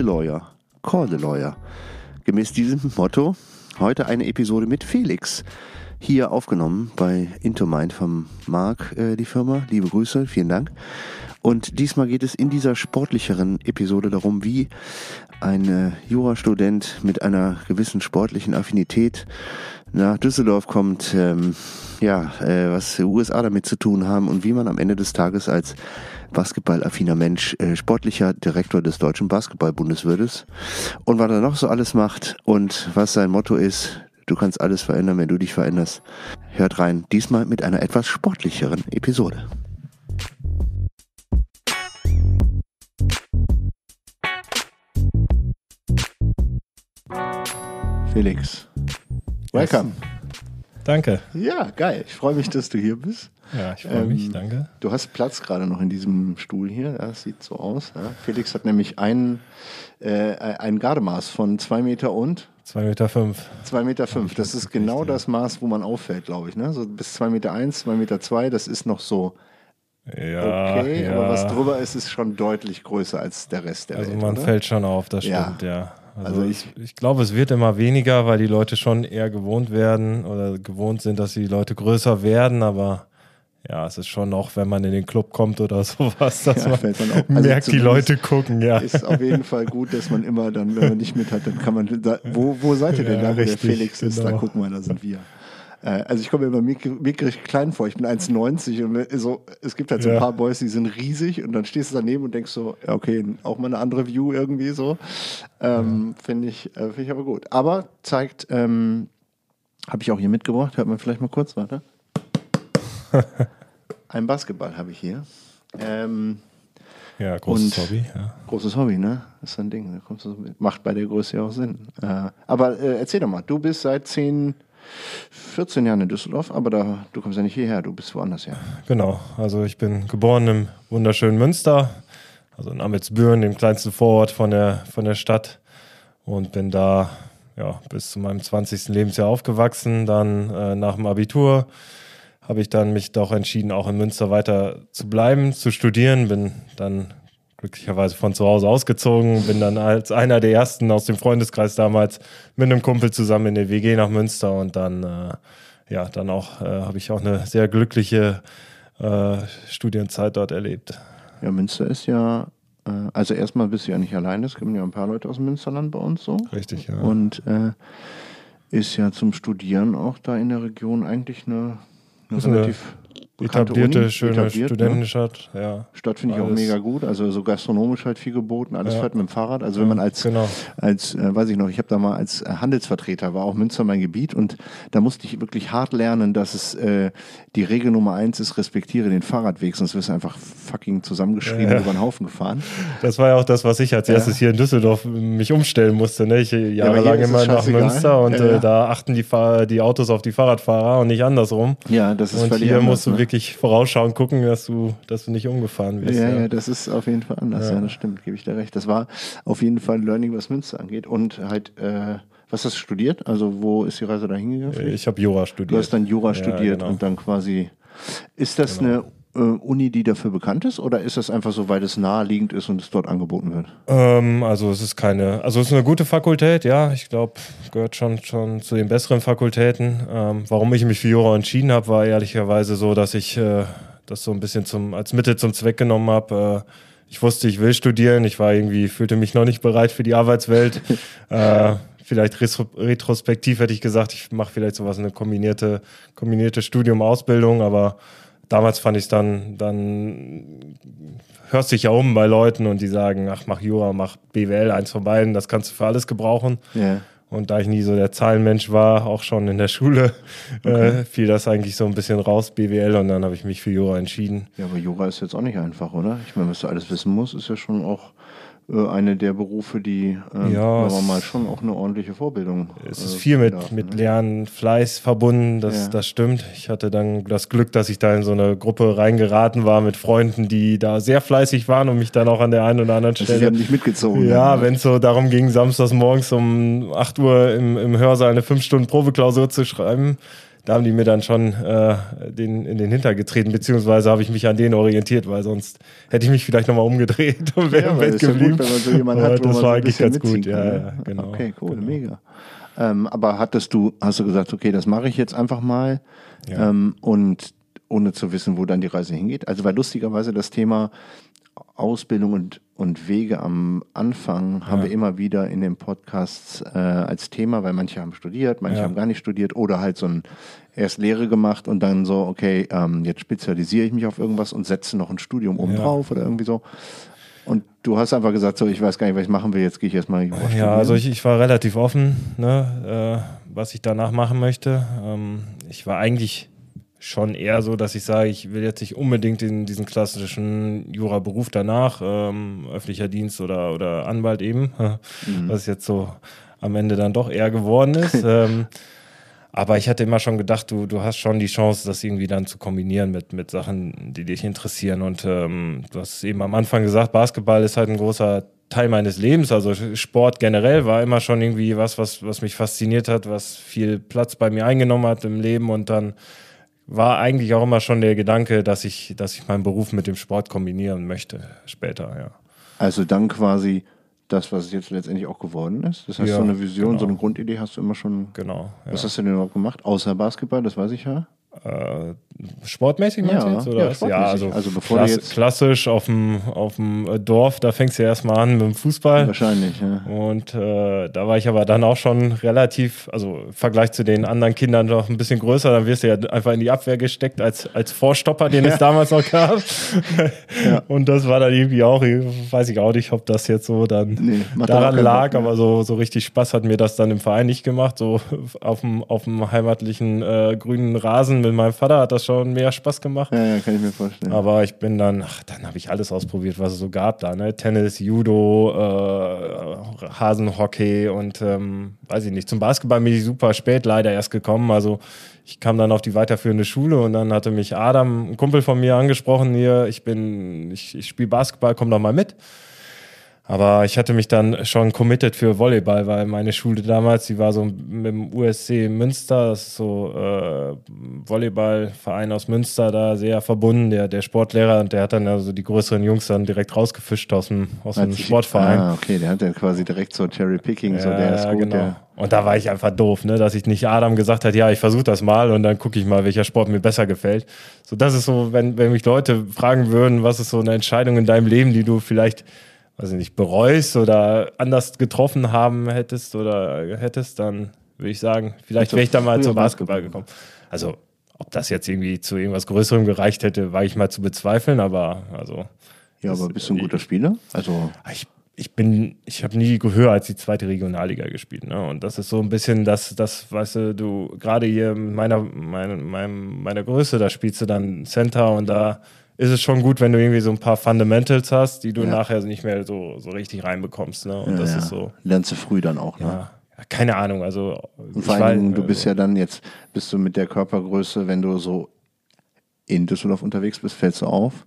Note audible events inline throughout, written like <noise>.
Lawyer, Call the Lawyer. Gemäß diesem Motto heute eine Episode mit Felix. Hier aufgenommen bei Intermind vom Marc, äh, die Firma. Liebe Grüße, vielen Dank. Und diesmal geht es in dieser sportlicheren Episode darum, wie ein äh, Jurastudent mit einer gewissen sportlichen Affinität nach Düsseldorf kommt, ähm, ja, äh, was USA damit zu tun haben und wie man am Ende des Tages als basketballaffiner Mensch äh, sportlicher Direktor des Deutschen Basketballbundes und was er noch so alles macht und was sein Motto ist, du kannst alles verändern, wenn du dich veränderst. Hört rein, diesmal mit einer etwas sportlicheren Episode. Felix, welcome. Danke. Ja, geil. Ich freue mich, dass du hier bist. Ja, ich freue ähm, mich, danke. Du hast Platz gerade noch in diesem Stuhl hier. Das sieht so aus. Ja. Felix hat nämlich ein, äh, ein Gardemaß von zwei Meter und 2,5 Meter. Fünf. 2,5 Meter. Fünf. Das ist genau richtig. das Maß, wo man auffällt, glaube ich. Ne? So bis 2,1 Meter, 1, 2,2 Meter, zwei, das ist noch so ja, okay. Ja. Aber was drüber ist, ist schon deutlich größer als der Rest der also Welt. Also man oder? fällt schon auf, das stimmt, ja. ja. Also, also ich, ich glaube, es wird immer weniger, weil die Leute schon eher gewohnt werden oder gewohnt sind, dass die Leute größer werden, aber ja, es ist schon noch, wenn man in den Club kommt oder <laughs> sowas, dass ja, man, man also merkt, die Leute gucken, ja. Ist auf jeden Fall gut, dass man immer dann, wenn man nicht mit hat, dann kann man, da, wo, wo seid ihr denn ja, da, wo richtig, der Felix ist? Genau. Da gucken wir, da sind wir. Äh, also ich komme mir immer mickrig klein vor. Ich bin 1,90 und so, es gibt halt so ein paar Boys, die sind riesig und dann stehst du daneben und denkst so, ja, okay, auch mal eine andere View irgendwie so. Ähm, ja. Finde ich, äh, find ich aber gut. Aber zeigt, ähm, habe ich auch hier mitgebracht, hört man vielleicht mal kurz, warte. Ein Basketball habe ich hier. Ähm, ja, großes Hobby. Ja. Großes Hobby, ne? Das ist ein Ding. Macht bei der Größe ja auch Sinn. Äh, aber äh, erzähl doch mal, du bist seit zehn 14 Jahren in Düsseldorf, aber da, du kommst ja nicht hierher, du bist woanders her. Genau, also ich bin geboren im wunderschönen Münster, also in Amitsbüren, dem kleinsten Vorort von der, von der Stadt und bin da ja, bis zu meinem 20. Lebensjahr aufgewachsen. Dann äh, nach dem Abitur habe ich dann mich doch entschieden, auch in Münster weiter zu bleiben, zu studieren. Bin dann glücklicherweise von zu Hause ausgezogen, bin dann als einer der ersten aus dem Freundeskreis damals mit einem Kumpel zusammen in der WG nach Münster und dann, äh, ja, dann auch äh, habe ich auch eine sehr glückliche äh, Studienzeit dort erlebt. Ja, Münster ist ja, äh, also erstmal bist du ja nicht alleine, es gibt ja ein paar Leute aus dem Münsterland bei uns so. Richtig, ja. Und äh, ist ja zum Studieren auch da in der Region eigentlich eine, eine relativ etablierte, Uni, schöne etabliert? Studentenstadt. Ne? Ja. Stadt finde ich auch mega gut. Also so gastronomisch halt viel geboten. Alles ja. fährt mit dem Fahrrad. Also wenn man als, genau. als äh, weiß ich noch, ich habe da mal als äh, Handelsvertreter, war auch Münster mein Gebiet und da musste ich wirklich hart lernen, dass es äh, die Regel Nummer eins ist, respektiere den Fahrradweg, sonst wirst du einfach fucking zusammengeschrien ja. über den Haufen gefahren. Das war ja auch das, was ich als erstes hier in Düsseldorf mich umstellen musste. Ne? Ich jahrelang immer nach Münster und äh, da achten die, Fahr die Autos auf die Fahrradfahrer und nicht andersrum. Ja, das ist und völlig hier musst du ne? Wirklich vorausschauen, gucken, dass du, dass du nicht umgefahren wirst. Ja, ja, ja das ist auf jeden Fall anders. Ja. ja. das stimmt, gebe ich dir recht. Das war auf jeden Fall ein Learning, was Münster angeht. Und halt, äh, was hast du studiert? Also, wo ist die Reise da hingegangen? Ich habe Jura studiert. Du hast dann Jura studiert genau. und dann quasi. Ist das genau. eine äh, Uni, die dafür bekannt ist, oder ist das einfach so, weil es naheliegend ist und es dort angeboten wird? Ähm, also es ist keine, also es ist eine gute Fakultät, ja. Ich glaube, gehört schon schon zu den besseren Fakultäten. Ähm, warum ich mich für Jura entschieden habe, war ehrlicherweise so, dass ich äh, das so ein bisschen zum als Mittel zum Zweck genommen habe. Äh, ich wusste, ich will studieren. Ich war irgendwie fühlte mich noch nicht bereit für die Arbeitswelt. <laughs> äh, vielleicht retrospektiv hätte ich gesagt, ich mache vielleicht sowas eine kombinierte, kombinierte Studium-Ausbildung, aber damals fand ich es dann, dann hörst dich ja um bei Leuten und die sagen, ach, mach Jura, mach BWL, eins von beiden, das kannst du für alles gebrauchen. Yeah. Und da ich nie so der Zahlenmensch war, auch schon in der Schule, äh, okay. äh, fiel das eigentlich so ein bisschen raus, BWL, und dann habe ich mich für Jura entschieden. Ja, aber Jura ist jetzt auch nicht einfach, oder? Ich meine, was du alles wissen musst, ist ja schon auch äh, eine der Berufe, die ähm, ja, aber mal schon auch eine ordentliche Vorbildung. Es ist äh, viel mit, darf, mit ne? Lernen, Fleiß verbunden, das, ja. das stimmt. Ich hatte dann das Glück, dass ich da in so eine Gruppe reingeraten war mit Freunden, die da sehr fleißig waren und mich dann auch an der einen oder anderen Stelle. Sie haben dich mitgezogen. Ja, wenn es so darum ging, samstags morgens um 8 Uhr im, im Hörsaal eine 5 Stunden Probeklausur zu schreiben, da haben die mir dann schon äh, den, in den Hinter getreten, beziehungsweise habe ich mich an denen orientiert, weil sonst hätte ich mich vielleicht nochmal umgedreht und wäre ja, im Bett geblieben. Ja gut, wenn man so jemanden hat, das war eigentlich ganz gut, ja, ja, genau. Okay, cool, genau. mega. Ähm, aber hattest du, hast du gesagt, okay, das mache ich jetzt einfach mal ja. ähm, und ohne zu wissen, wo dann die Reise hingeht? Also weil lustigerweise das Thema Ausbildung und, und Wege am Anfang ja. haben wir immer wieder in den Podcasts äh, als Thema, weil manche haben studiert, manche ja. haben gar nicht studiert oder halt so ein erst Lehre gemacht und dann so, okay, ähm, jetzt spezialisiere ich mich auf irgendwas und setze noch ein Studium oben ja. drauf oder irgendwie so. Und du hast einfach gesagt, so, ich weiß gar nicht, was ich machen will, jetzt gehe ich erstmal. Ja, also ich, ich war relativ offen, ne, äh, was ich danach machen möchte. Ähm, ich war eigentlich schon eher so, dass ich sage, ich will jetzt nicht unbedingt in diesen klassischen Jura-Beruf danach, ähm, öffentlicher Dienst oder, oder Anwalt eben, <laughs> mhm. was jetzt so am Ende dann doch eher geworden ist. <laughs> ähm, aber ich hatte immer schon gedacht, du, du hast schon die Chance, das irgendwie dann zu kombinieren mit, mit Sachen, die dich interessieren. Und ähm, du hast eben am Anfang gesagt, Basketball ist halt ein großer Teil meines Lebens. Also Sport generell war immer schon irgendwie was, was, was mich fasziniert hat, was viel Platz bei mir eingenommen hat im Leben. Und dann war eigentlich auch immer schon der Gedanke, dass ich, dass ich meinen Beruf mit dem Sport kombinieren möchte später, ja. Also dann quasi das, was es jetzt letztendlich auch geworden ist. Das heißt, ja, so eine Vision, genau. so eine Grundidee hast du immer schon. Genau. Ja. Was hast du denn überhaupt gemacht? Außer Basketball, das weiß ich ja. Äh, sportmäßig meinst ja, du jetzt? Oder ja, ja, also, also bevor klass, jetzt klassisch auf dem, auf dem Dorf, da fängst du ja erstmal an mit dem Fußball. Wahrscheinlich, ja. Und äh, da war ich aber dann auch schon relativ, also im Vergleich zu den anderen Kindern noch ein bisschen größer, dann wirst du ja einfach in die Abwehr gesteckt als, als Vorstopper, den es damals noch gab. ja. <laughs> Und das war dann irgendwie auch, weiß ich auch nicht, ob das jetzt so dann nee, daran lag, Bock, aber so, so richtig Spaß hat mir das dann im Verein nicht gemacht, so auf dem, auf dem heimatlichen äh, grünen Rasen mit meinem Vater hat das schon mehr Spaß gemacht. Ja, ja, kann ich mir vorstellen. Aber ich bin dann, ach, dann habe ich alles ausprobiert, was es so gab da, ne? Tennis, Judo, äh, Hasenhockey und ähm, weiß ich nicht. Zum Basketball bin ich super spät leider erst gekommen. Also ich kam dann auf die weiterführende Schule und dann hatte mich Adam, ein Kumpel von mir, angesprochen hier, ich bin, ich, ich spiele Basketball, komm doch mal mit. Aber ich hatte mich dann schon committed für Volleyball, weil meine Schule damals, die war so mit dem USC Münster, das ist so äh, Volleyballverein aus Münster, da sehr verbunden. Der, der Sportlehrer, und der hat dann also die größeren Jungs dann direkt rausgefischt aus dem, aus dem Sportverein. Ah, okay, der hat dann quasi direkt so Cherry Picking, ja, so der ist gut. Genau. Der und da war ich einfach doof, ne, dass ich nicht Adam gesagt hat, ja, ich versuche das mal und dann gucke ich mal, welcher Sport mir besser gefällt. So, das ist so, wenn, wenn mich Leute fragen würden, was ist so eine Entscheidung in deinem Leben, die du vielleicht weiß ich nicht, bereust oder anders getroffen haben hättest oder hättest, dann würde ich sagen, vielleicht wäre ich da mal zum Basketball gekommen. Also, ob das jetzt irgendwie zu irgendwas Größerem gereicht hätte, war ich mal zu bezweifeln, aber also. Ja, aber bist du ein guter Spieler? Also. Ich, ich bin, ich habe nie höher als die zweite Regionalliga gespielt. Ne? Und das ist so ein bisschen das, das, weißt du, du, gerade hier meiner, meiner, meiner Größe, da spielst du dann Center und da ist es schon gut, wenn du irgendwie so ein paar Fundamentals hast, die du ja. nachher nicht mehr so, so richtig reinbekommst. Ne? Und ja, das ist so. Lernst du früh dann auch, ne? Ja. Keine Ahnung, also. Und vor allen Dingen, du bist ja dann jetzt, bist du mit der Körpergröße, wenn du so in Düsseldorf unterwegs bist, fällst du auf.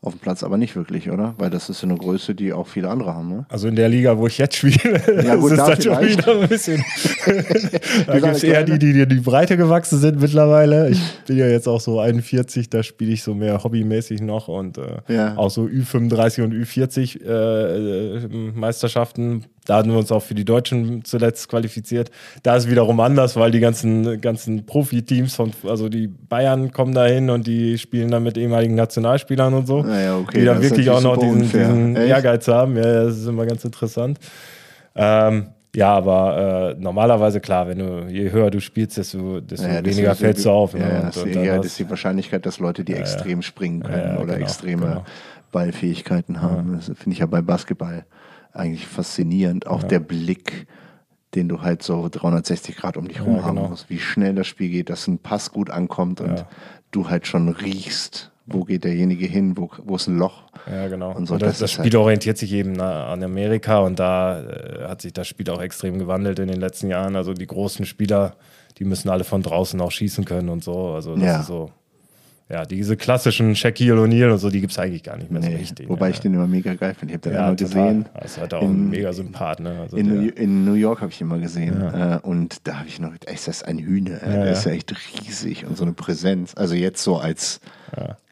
Auf dem Platz aber nicht wirklich, oder? Weil das ist eine Größe, die auch viele andere haben, ne? Also in der Liga, wo ich jetzt spiele, ja, <laughs> gut, ist das schon wieder ein bisschen. <laughs> da gibt es eher die, die, die die Breite gewachsen sind mittlerweile. Ich bin ja jetzt auch so 41, da spiele ich so mehr hobbymäßig noch und äh, ja. auch so Ü35 und Ü40 äh, äh, Meisterschaften da hatten wir uns auch für die Deutschen zuletzt qualifiziert. Da ist wiederum anders, weil die ganzen, ganzen Profiteams von, also die Bayern kommen da hin und die spielen dann mit ehemaligen Nationalspielern und so. Naja, okay, die dann wirklich auch noch diesen, diesen Ehrgeiz haben. Ja, das ist immer ganz interessant. Ähm, ja, aber äh, normalerweise klar, wenn du je höher du spielst, desto, desto ja, weniger fällst du auf. Ne? Ja, und, und ja, das ist die Wahrscheinlichkeit, dass Leute, die extrem springen können oder genau, extreme genau. Ballfähigkeiten haben. Das finde ich ja bei Basketball eigentlich faszinierend. Auch ja. der Blick, den du halt so 360 Grad um dich herum ja, genau. haben musst, wie schnell das Spiel geht, dass ein Pass gut ankommt und ja. du halt schon riechst, wo geht derjenige hin, wo, wo ist ein Loch. Ja, genau. Und, so, und das, das, Spiel halt orientiert sich eben an Amerika und da äh, hat sich das Spiel auch extrem gewandelt in den letzten Jahren. Also die großen Spieler, die müssen alle von draußen auch schießen können und so. Also das ist so ja, diese klassischen Shaquille O'Neal und so, die gibt es eigentlich gar nicht mehr Nee, so richtig. wobei ja. ich den immer mega geil finde. Ich habe den ja, einmal gesehen. Das ist halt auch in- ein mega Sympath, ne? Also In, New- in New York habe ich ihn mal gesehen. Äh, und da habe ich noch, ey, ist das ein Hühner? Ja, der ja. ist ja echt riesig und so eine Präsenz. Also jetzt so als.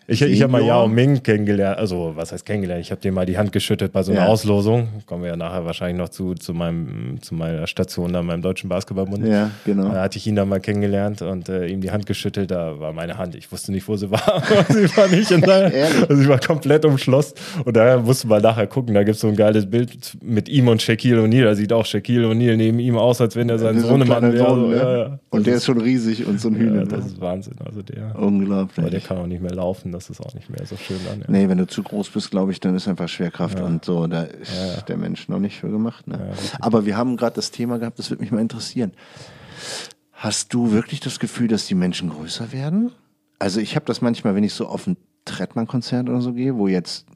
Ich, ich habe mal? Yao Ming kennengelernt, also was heißt kennengelernt? Ich habe dem mal die Hand geschüttet bei so einer Ja. Auslosung. Kommen wir ja nachher wahrscheinlich noch zu, zu, meinem, zu meiner Station da beim Deutschen Basketballbund. Ja, genau. Da hatte ich ihn dann mal kennengelernt und äh, ihm die Hand geschüttelt. Da war meine Hand, ich wusste nicht, wo sie war. <laughs> sie war nicht in der, <laughs> also sie war komplett umschlossen. Und daher musste man nachher gucken. Da gibt es so ein geiles Bild mit ihm und Shaquille O'Neal. Da sieht auch Shaquille O'Neal neben ihm aus, als wenn er sein So Sohnemann wäre. Sohn, So, ne? ja. Und der ist schon riesig und so ein Hühner. das ist Wahnsinn. Also der, aber der Unglaublich. kann auch nicht mehr laufen. Das ist auch nicht mehr so schön dann. Ja. Nee, wenn du zu groß bist, glaube ich, dann ist einfach Schwerkraft und so. Da ist der Mensch noch nicht für gemacht. Ne? Aber wir haben gerade das Thema gehabt, das würde mich mal interessieren. Hast du wirklich das Gefühl, dass die Menschen größer werden? Also ich habe das manchmal, wenn ich so auf ein Trettmann-Konzert oder so gehe, wo jetzt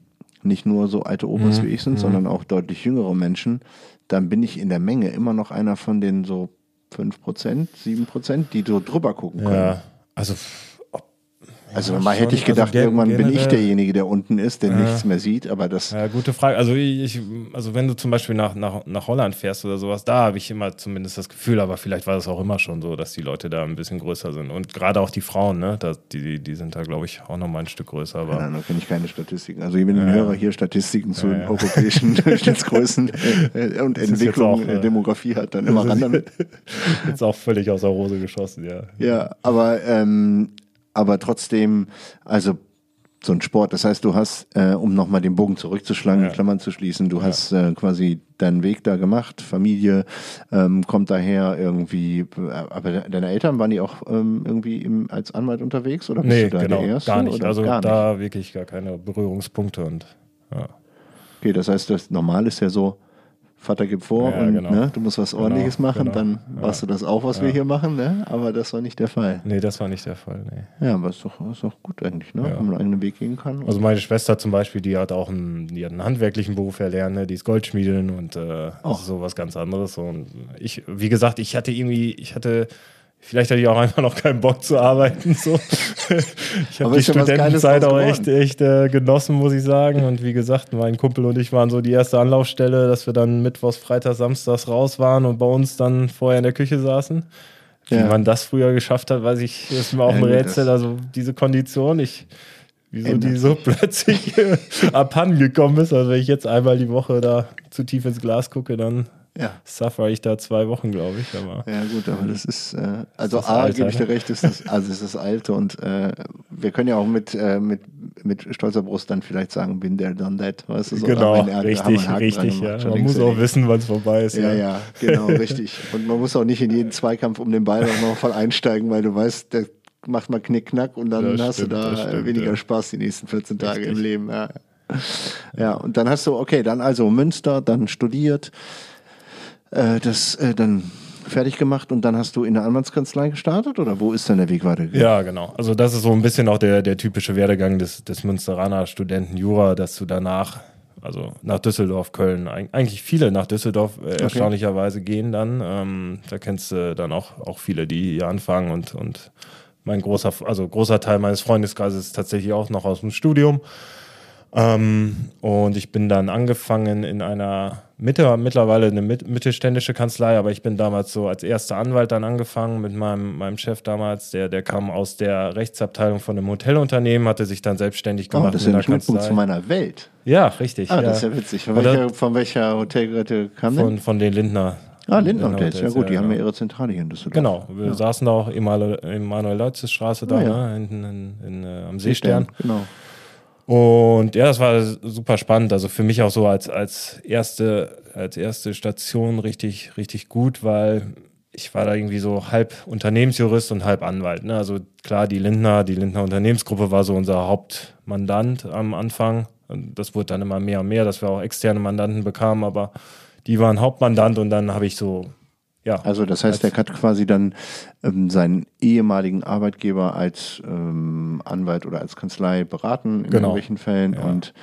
nicht nur so alte Opas wie ich sind, sondern auch deutlich jüngere Menschen, dann bin ich in der Menge immer noch einer von den so 5%, 7%, die so drüber gucken können. Ja, also Also Ja, mal hätte ich gedacht, Also gen- irgendwann bin ich derjenige, der unten ist, der nichts mehr sieht, aber das Ja, gute Frage. Also ich, also wenn du zum Beispiel nach, nach, nach Holland fährst oder sowas, da habe ich immer zumindest das Gefühl, aber vielleicht war das auch immer schon so, dass die Leute da ein bisschen größer sind. Und gerade auch die Frauen, ne? Da, die, die sind da, glaube ich, auch noch mal ein Stück größer. Aber Keine Ahnung, kenne ich keine Statistiken. Also ich bin ein Hörer hier, Statistiken zu den europäischen <laughs> Durchschnittsgrößen äh, und Entwicklung, auch, äh, äh, Demografie hat dann immer ran damit. <laughs> jetzt auch völlig aus der Hose geschossen, ja. Ja, aber, ähm, aber trotzdem, also so ein Sport, das heißt, du hast, äh, um nochmal den Bogen zurückzuschlagen, die Klammern zu schließen, du hast äh, quasi deinen Weg da gemacht, Familie ähm, kommt daher irgendwie, äh, aber deine Eltern, waren die auch ähm, irgendwie im, als Anwalt unterwegs oder bist Nee, du da genau, der Erste? gar nicht. oder Also gar nicht? da wirklich gar keine Berührungspunkte und ja. Okay, das heißt, das normal ist ja so, Vater gibt vor Ja, und genau. ne, du musst was ordentliches machen, genau. dann machst du das auch, was wir hier machen, ne? aber das war nicht der Fall. Nee, das war nicht der Fall, nee. Ja, aber ist doch, ist doch gut eigentlich, ne? Ja. wenn man einen Weg gehen kann. Also meine Schwester zum Beispiel, die hat auch einen, die hat einen handwerklichen Beruf erlernt, ne? die ist Goldschmiedin und äh, Oh. so was ganz anderes. Und ich, wie gesagt, ich hatte irgendwie, ich hatte, vielleicht hatte ich auch einfach noch keinen Bock zu arbeiten. So. Ich habe die Studentenzeit auch echt, echt äh, genossen, muss ich sagen. Und wie gesagt, mein Kumpel und ich waren so die erste Anlaufstelle, dass wir dann mittwochs, freitags, samstags raus waren und bei uns dann vorher in der Küche saßen. Wie Ja. man das früher geschafft hat, weiß ich, ist mir auch ein Rätsel. Also diese Kondition, ich, wieso die so plötzlich <laughs> äh, abhanden gekommen ist. Also wenn ich jetzt einmal die Woche da zu tief ins Glas gucke, dann Ja. suffer ich da zwei Wochen, glaube ich. Aber Ja gut, aber das ist, äh, also das A, gebe ich dir ne? recht, ist das, also ist das Alte und äh, wir können ja auch mit, äh, mit, mit stolzer Brust dann vielleicht sagen, bin der done that, weißt du, so, genau, richtig, richtig. Ja. Man muss auch wissen, wann es vorbei ist. Ja, ja, genau, richtig. Und man muss auch nicht in jeden Zweikampf um den Ball auch noch voll einsteigen, weil du weißt, der macht mal Knick-Knack und dann Das hast stimmt, du da stimmt, weniger ja. Spaß die nächsten 14 Tage Richtig. im Leben. Ja. ja, und dann hast du, okay, dann also Münster, dann studiert, äh, das äh, dann fertig gemacht und dann hast du in der Anwaltskanzlei gestartet oder wo ist dann der Weg weitergegangen? Ja, genau. Also das ist so ein bisschen auch der, der typische Werdegang des, des Münsteraner Studenten Jura, dass du danach, also nach Düsseldorf, Köln, eig- eigentlich viele nach Düsseldorf äh, erstaunlicherweise gehen dann. Ähm, da kennst du dann auch, auch viele, die hier anfangen und, und mein großer, also großer Teil meines Freundeskreises ist tatsächlich auch noch aus dem Studium. Ähm, und ich bin dann angefangen in einer Mitte, mittlerweile eine mit, mittelständische Kanzlei, aber ich bin damals so als erster Anwalt dann angefangen mit meinem, meinem Chef damals, der, der kam aus der Rechtsabteilung von einem Hotelunternehmen, hatte sich dann selbstständig Oh, gemacht das ist ja in ein Schnittpunkt zu meiner Welt. Ja, richtig. Ah, ja. das ist ja witzig. Von welcher, von welcher Hotelgeräte kam denn? von, von den Lindner. ah, Lindner Hotels. Ja Hotels, gut, die haben ja genau. ihre Zentrale hier in Düsseldorf. Genau, wir saßen da auch im Manuel-Leutze-Straße da, Ah, ja. ne, hinten in, in, äh, am Seestern. Genau. Und ja, das war super spannend. Also für mich auch so als, als, erste, als erste Station richtig, richtig gut, weil ich war da irgendwie so halb Unternehmensjurist und halb Anwalt. Ne? Also klar, die Lindner, die Lindner Unternehmensgruppe war so unser Hauptmandant am Anfang. Und das wurde dann immer mehr und mehr, dass wir auch externe Mandanten bekamen, aber die waren Hauptmandant und dann habe ich so, ja. Also das heißt, er hat quasi dann ähm, seinen ehemaligen Arbeitgeber als ähm, Anwalt oder als Kanzlei beraten in Genau. irgendwelchen Fällen Ja. und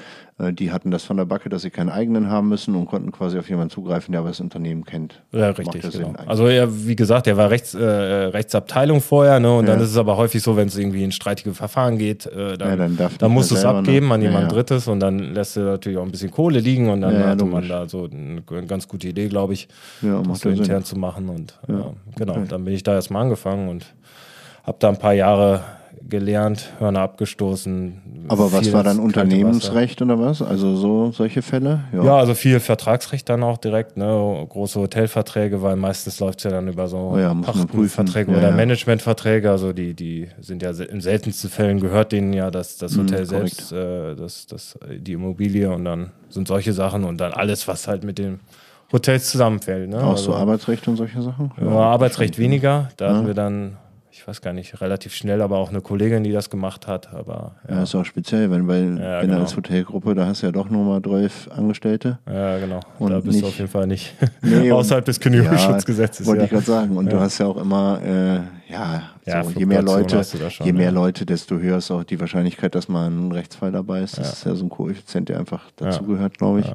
die hatten das von der Backe, dass sie keinen eigenen haben müssen und konnten quasi auf jemanden zugreifen, der aber das Unternehmen kennt. Ja, richtig. Ja genau. Also er, wie gesagt, er war Rechts, äh, Rechtsabteilung vorher, ne? Und ja. dann ist es aber häufig so, wenn es irgendwie in streitige Verfahren geht, äh, dann, ja, dann, dann musst du es abgeben ne? an jemand Drittes und dann lässt du natürlich auch ein bisschen Kohle liegen und dann hatte man da so eine, ganz gute Idee, glaube ich, das so intern zu machen. Und genau, okay. dann bin ich da erstmal angefangen und habe da ein paar Jahre gelernt, Hörner abgestoßen. Aber was war dann Unternehmensrecht oder was? Also so solche Fälle? Ja. ja, also viel Vertragsrecht dann auch direkt, ne? große Hotelverträge, weil meistens läuft es ja dann über so oh ja, Verträge ja, oder. Managementverträge. Also die, die sind ja in seltensten Fällen gehört denen ja das, das mhm, Hotel mhm, selbst, äh, das, das, die Immobilie und dann sind solche Sachen und dann alles, was halt mit den Hotels zusammenfällt. Ne? Auch also, so Arbeitsrecht und solche Sachen? Ja, Arbeitsrecht weniger. Da hatten wir dann weiß gar nicht, relativ schnell, aber auch eine Kollegin, die das gemacht hat. Aber, ja, ja ist auch speziell, wenn, weil ja, wenn genau. als Hotelgruppe, da hast du ja doch nur mal 12 Angestellte. Ja, genau. Und da bist nicht, du auf jeden Fall nicht nee, <laughs> außerhalb des Kündigungsschutzgesetzes. Wollte ich gerade sagen. Und du hast ja auch immer, äh, ja, so, je mehr Leute, schon, je mehr Leute, desto höher ist auch die Wahrscheinlichkeit, dass mal ein Rechtsfall dabei ist. Das ist ja so ein Koeffizient, der einfach dazugehört, glaube ich.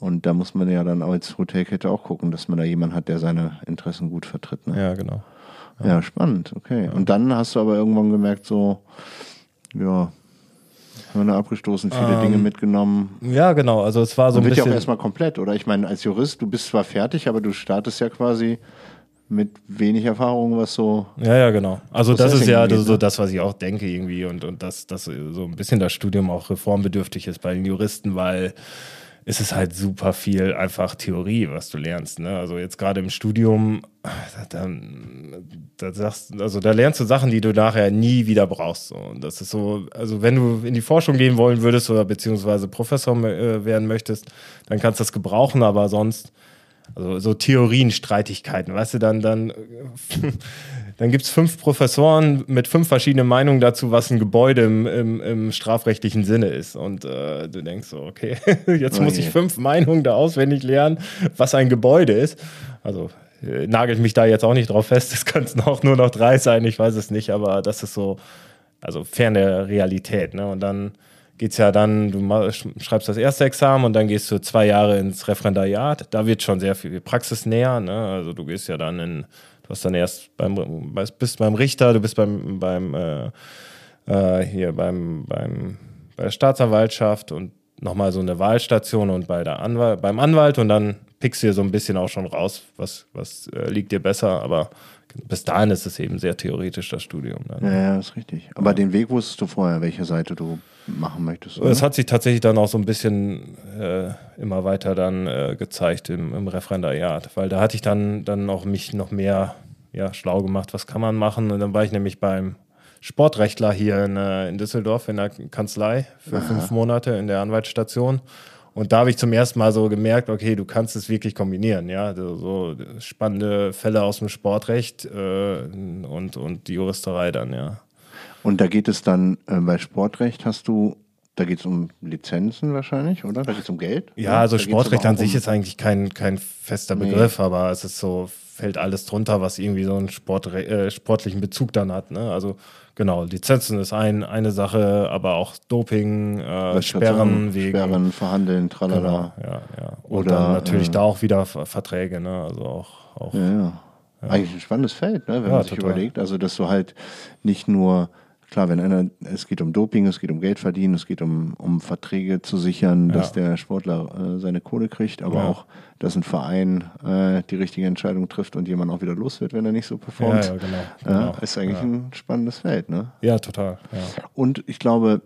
Und da muss man ja dann als Hotelkette auch gucken, dass man da jemanden hat, der seine Interessen gut vertritt. Ne? Ja, genau. Ja, spannend, okay. Und dann hast du aber irgendwann gemerkt, so, ja, Hörner abgestoßen, viele ähm, Dinge mitgenommen. Ja, genau. Also es war so ein bisschen. ja auch erstmal komplett, oder? Ich meine, als Jurist, du bist zwar fertig, aber du startest ja quasi mit wenig Erfahrung, was so. Ja, ja, genau. Also das ist ja geht, so ne? das, was ich auch denke irgendwie und, und dass, dass so ein bisschen das Studium auch reformbedürftig ist bei den Juristen, weil ist es halt super viel einfach Theorie, was du lernst. Ne? Also jetzt gerade im Studium, da, da, sagst, also da lernst du Sachen, die du nachher nie wieder brauchst. So. Und das ist so, also wenn du in die Forschung gehen wollen würdest oder beziehungsweise Professor äh, werden möchtest, dann kannst du das gebrauchen, aber sonst also so Theorienstreitigkeiten, weißt du, dann, dann, <laughs> dann gibt es fünf Professoren mit fünf verschiedenen Meinungen dazu, was ein Gebäude im, im, im strafrechtlichen Sinne ist. Und äh, du denkst so, okay, <laughs> jetzt oh muss ich fünf Meinungen da auswendig lernen, was ein Gebäude ist. Also äh, nagelt mich da jetzt auch nicht drauf fest, <laughs> es könnten auch nur noch drei sein, ich weiß es nicht, aber das ist so, also fern der Realität. Ne? Und dann geht es ja dann, du schreibst das erste Examen und dann gehst du zwei Jahre ins Referendariat. Da wird schon sehr viel Praxis näher. Ne? Also du gehst ja dann in, du hast dann erst beim, bist beim Richter, du bist beim, beim äh, äh, hier beim, beim, bei der Staatsanwaltschaft und nochmal so eine Wahlstation und bei der Anwalt, beim Anwalt und dann pickst du dir so ein bisschen auch schon raus, was, was äh, liegt dir besser, aber bis dahin ist es eben sehr theoretisch, das Studium. Dann. Ja, ja, ist richtig. Aber ja. den Weg wusstest du vorher, welche Seite du machen möchtest. Es hat sich tatsächlich dann auch so ein bisschen äh, immer weiter dann äh, gezeigt im, im Referendariat, weil da hatte ich dann, dann auch mich noch mehr ja, schlau gemacht, was kann man machen. Und dann war ich nämlich beim Sportrechtler hier in, äh, in Düsseldorf in der Kanzlei für Aha. fünf Monate in der Anwaltsstation. Und da habe ich zum ersten Mal so gemerkt, okay, du kannst es wirklich kombinieren, ja. So, so spannende Fälle aus dem Sportrecht äh, und, und die Juristerei dann, ja. Und da geht es dann, äh, bei Sportrecht hast du, da geht es um Lizenzen wahrscheinlich, oder? Da geht es um Geld? Ja, also Sportrecht an sich um ist eigentlich kein, kein fester Begriff, nee. aber es ist so, fällt alles drunter, was irgendwie so einen Sport, äh, sportlichen Bezug dann hat. Ne? Also genau, Lizenzen ist ein, eine Sache, aber auch Doping, äh, Sperren wegen. Sperren, verhandeln, tralala. Genau, ja, ja. Und Oder, dann natürlich äh, da auch wieder Verträge, ne? Also auch. auch ja, ja. Eigentlich ein spannendes Feld, ne, wenn man sich total. überlegt. Also, dass du halt nicht nur, klar, wenn einer, es geht um Doping, es geht um Geld verdienen, es geht um, um Verträge zu sichern, ja. dass der Sportler äh, seine Kohle kriegt, aber auch, dass ein Verein äh, die richtige Entscheidung trifft und jemand auch wieder los wird, wenn er nicht so performt. Ja, genau. genau. ist eigentlich ein spannendes Feld, ne? Ja, total. Und ich glaube,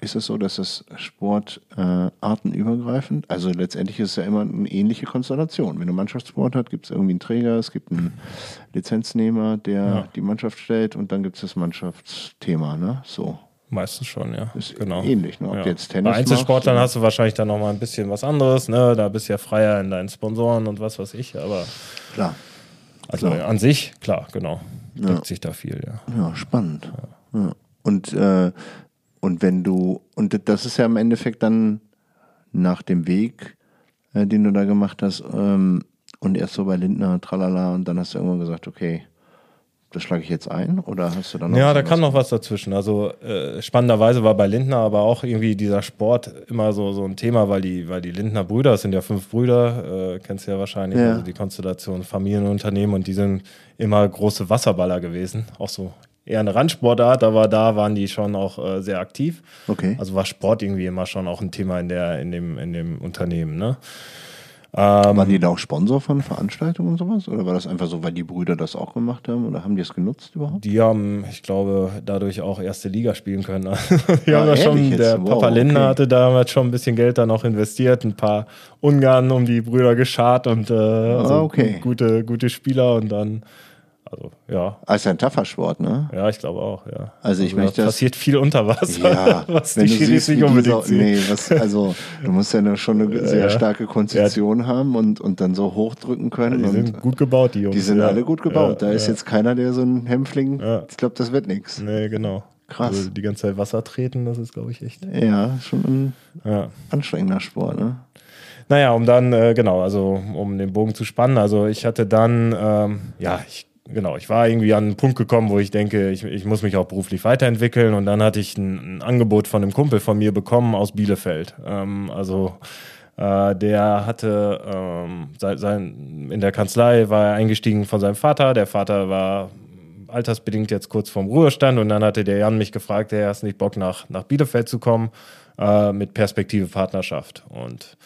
ist es so, dass das Sport äh, artenübergreifend, also letztendlich ist es ja immer eine ähnliche Konstellation. Wenn du Mannschaftssport hast, gibt es irgendwie einen Träger, es gibt einen Lizenznehmer, der ja. die Mannschaft stellt und dann gibt es das Mannschaftsthema, ne? So. Meistens schon, ja. Ist genau. ähnlich, ne? Ob ja. jetzt Tennis Bei Einzelsportlern machst, hast du wahrscheinlich dann nochmal ein bisschen was anderes, ne? Da bist du ja freier in deinen Sponsoren und was weiß ich, aber. Klar. Also klar. an sich, klar, genau. Deckt ja. sich da viel, ja. Ja, spannend. Ja. Und äh, und wenn du, und das ist ja im Endeffekt dann nach dem Weg, äh, den du da gemacht hast, ähm, und erst so bei Lindner, tralala, und dann hast du irgendwann gesagt, okay, das schlage ich jetzt ein? Oder hast du dann noch Ja, da kam noch was dazwischen. Also äh, spannenderweise war bei Lindner aber auch irgendwie dieser Sport immer so, so ein Thema, weil die, weil die Lindner Brüder, es sind ja fünf Brüder, äh, kennst du ja wahrscheinlich, Ja. also die Konstellation Familienunternehmen und die sind immer große Wasserballer gewesen. Auch so eher eine Randsportart, aber da waren die schon auch äh, sehr aktiv. Okay. Also war Sport irgendwie immer schon auch ein Thema in, der, in, dem, in dem Unternehmen. Ne? Ähm, Waren die da auch Sponsor von Veranstaltungen und sowas? Oder war das einfach so, weil die Brüder das auch gemacht haben? Oder haben die es genutzt überhaupt? Die haben, ich glaube, dadurch auch erste Liga spielen können. <laughs> die Ah, haben da schon, jetzt? der Wow, Papa Lindner okay. hatte damals schon ein bisschen Geld dann auch investiert, ein paar Ungarn um die Brüder geschart und äh, also Ah, okay. gu- gute, gute Spieler und dann, also ja, ist ja ein tougher Sport, ne? ja, ich glaube auch, ja. Also ich da möchte das- passiert viel unter Wasser, Ja, <laughs> was die Schiris nicht unbedingt dieser, nee, was, also du musst ja schon eine <laughs> sehr ja. starke Konstitution haben und, und dann so hochdrücken können. Die und sind gut gebaut, die Jungs. die sind ja. alle gut gebaut. Ja, da ist ja. jetzt keiner, der so ein Hämpfling, Ja. ich glaube, das wird nichts. Nee, genau. Krass. Also die ganze Zeit Wasser treten, das ist, glaube ich, echt. Ja, schon ein Ja. anstrengender Sport, ne? Naja, um dann, äh, genau, also um den Bogen zu spannen, also ich hatte dann, ähm, ja, ich, genau, ich war irgendwie an einen Punkt gekommen, wo ich denke, ich, ich muss mich auch beruflich weiterentwickeln und dann hatte ich ein, ein Angebot von einem Kumpel von mir bekommen aus Bielefeld. Ähm, also äh, der hatte ähm, sein, sein, in der Kanzlei war er eingestiegen von seinem Vater. Der Vater war altersbedingt jetzt kurz vorm Ruhestand und dann hatte der Jan mich gefragt, er hast nicht Bock nach, nach Bielefeld zu kommen äh, mit Perspektive Partnerschaft. Und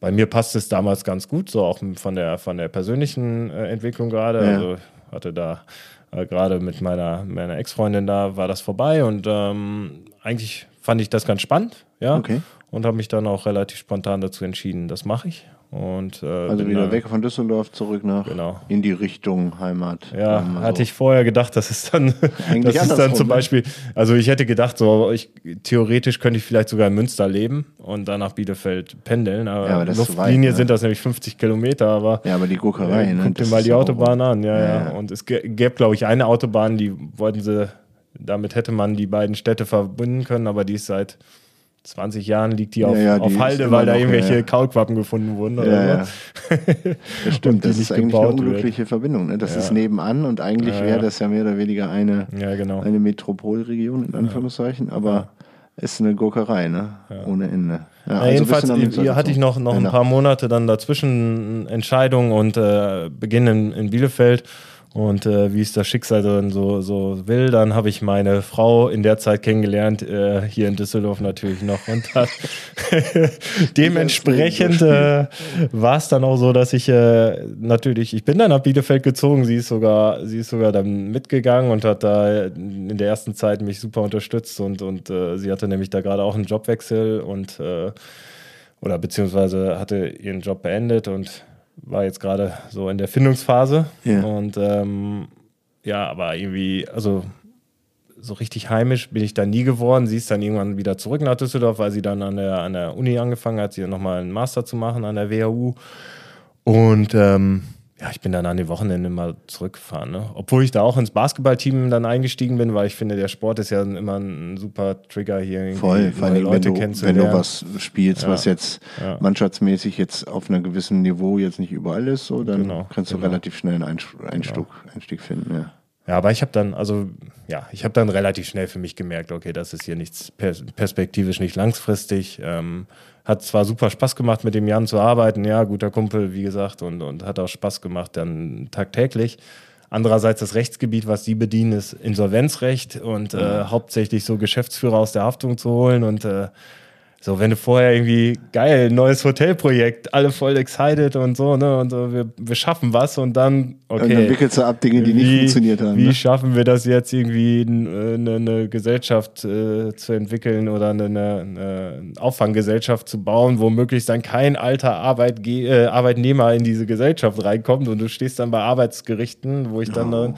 bei mir passt es damals ganz gut, so auch von der, von der persönlichen äh, Entwicklung gerade. Ja. Also hatte da äh, gerade mit meiner, meiner Ex-Freundin da war das vorbei und ähm, eigentlich fand ich das ganz spannend, ja. Okay. Und habe mich dann auch relativ spontan dazu entschieden, das mache ich. Und, äh, Also wieder da- weg von Düsseldorf, zurück nach Genau. in die Richtung Heimat. Ja, Ähm, hatte so. ich vorher gedacht, das ist dann, <laughs> Eigentlich das ist dann zum ne? Beispiel, also ich hätte gedacht, so ich, theoretisch könnte ich vielleicht sogar in Münster leben und dann nach Bielefeld pendeln, aber, Ja, aber Luftlinie weit, ne? sind das nämlich 50 Kilometer, aber Ja, aber die Guckerei, äh, ne? guck dir mal die Autobahn an, ja, ja, Ja. Und es gä- gäbe, glaube ich, eine Autobahn, die wollten sie, damit hätte man die beiden Städte verbinden können, aber die ist seit 20 Jahren liegt die auf, ja, die auf Halde, weil da irgendwelche ja, ja. Kaulquappen gefunden wurden. Oder Ja, ja. so. <laughs> Das stimmt, das ist eigentlich eine gebaut wird. unglückliche Verbindung. Ne? Das Ja. ist nebenan und eigentlich Ja, wäre ja. das ja mehr oder weniger eine, Ja, genau. eine Metropolregion, in Anführungszeichen, aber ist eine Gurkerei, ne? ohne Ende. Ja, Ja, also jedenfalls hier hatte ich noch, noch ein Ja, paar Monate dann dazwischen Entscheidungen und äh, Beginn in, in Bielefeld. Und äh, wie es das Schicksal dann so, so will, dann habe ich meine Frau in der Zeit kennengelernt, äh, hier in Düsseldorf natürlich noch. Und dann <laughs> dementsprechend äh, war es dann auch so, dass ich äh, natürlich, ich bin dann nach Bielefeld gezogen, sie ist sogar, sie ist sogar dann mitgegangen und hat da in der ersten Zeit mich super unterstützt und, und äh, sie hatte nämlich da gerade auch einen Jobwechsel und äh, oder beziehungsweise hatte ihren Job beendet und war jetzt gerade so in der Findungsphase. Ja. Und ähm, ja, aber irgendwie, also so richtig heimisch bin ich da nie geworden. Sie ist dann irgendwann wieder zurück nach Düsseldorf, weil sie dann an der, an der Uni angefangen hat, sie nochmal einen Master zu machen an der WHU. Und ähm, ja, ich bin dann an den Wochenenden mal zurückgefahren. Ne? Obwohl ich da auch ins Basketballteam dann eingestiegen bin, weil ich finde, der Sport ist ja immer ein super Trigger hier. Voll, vor allem, neue wenn du, wenn du was spielst, Ja. was jetzt Ja. mannschaftsmäßig jetzt auf einem gewissen Niveau jetzt nicht überall ist, so, dann Genau, kannst du genau. relativ schnell einen Einst- Einstieg, Einstieg finden. Ja. Ja, aber ich habe dann, also ja, ich habe dann relativ schnell für mich gemerkt, okay, das ist hier nichts pers perspektivisch nicht langfristig. Ähm, hat zwar super Spaß gemacht, mit dem Jan zu arbeiten, ja, guter Kumpel, wie gesagt, und, und hat auch Spaß gemacht dann tagtäglich. Andererseits das Rechtsgebiet, was sie bedienen, ist Insolvenzrecht und äh, hauptsächlich so Geschäftsführer aus der Haftung zu holen und äh, so, wenn du vorher irgendwie geil, neues Hotelprojekt, alle voll excited und so, ne, und so, wir, wir schaffen was und dann, okay. Und dann wickelst du ab Dinge, die nicht Wie- funktioniert haben. Wie Ne? schaffen wir das jetzt irgendwie, n- äh, eine, eine Gesellschaft äh, zu entwickeln oder eine, eine, eine Auffanggesellschaft zu bauen, wo möglichst dann kein alter Arbeitge äh, Arbeitnehmer in diese Gesellschaft reinkommt und du stehst dann bei Arbeitsgerichten, wo ich dann, Oh. dann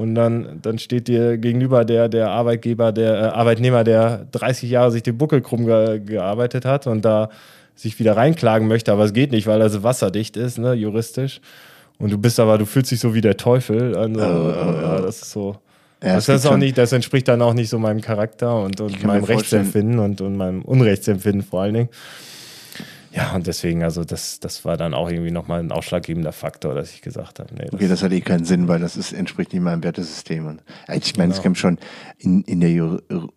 und dann, dann steht dir gegenüber der, der Arbeitgeber, der äh, Arbeitnehmer, der 30 Jahre sich den Buckel krumm ge gearbeitet hat und da sich wieder reinklagen möchte, aber es geht nicht, weil er so wasserdicht ist, ne, juristisch. Und du bist aber, du fühlst dich so wie der Teufel. Also, ja, das ist so. Ja, das, gibt auch nicht, das entspricht dann auch nicht so meinem Charakter und, und meinem Rechtsempfinden und, und meinem Unrechtsempfinden vor allen Dingen. Ja, und deswegen, also das, das war dann auch irgendwie nochmal ein ausschlaggebender Faktor, dass ich gesagt habe, nee. Das okay, das hat eh keinen Sinn, weil das ist, entspricht nicht meinem Wertesystem. Und ich meine, genau. es gibt schon, in, in der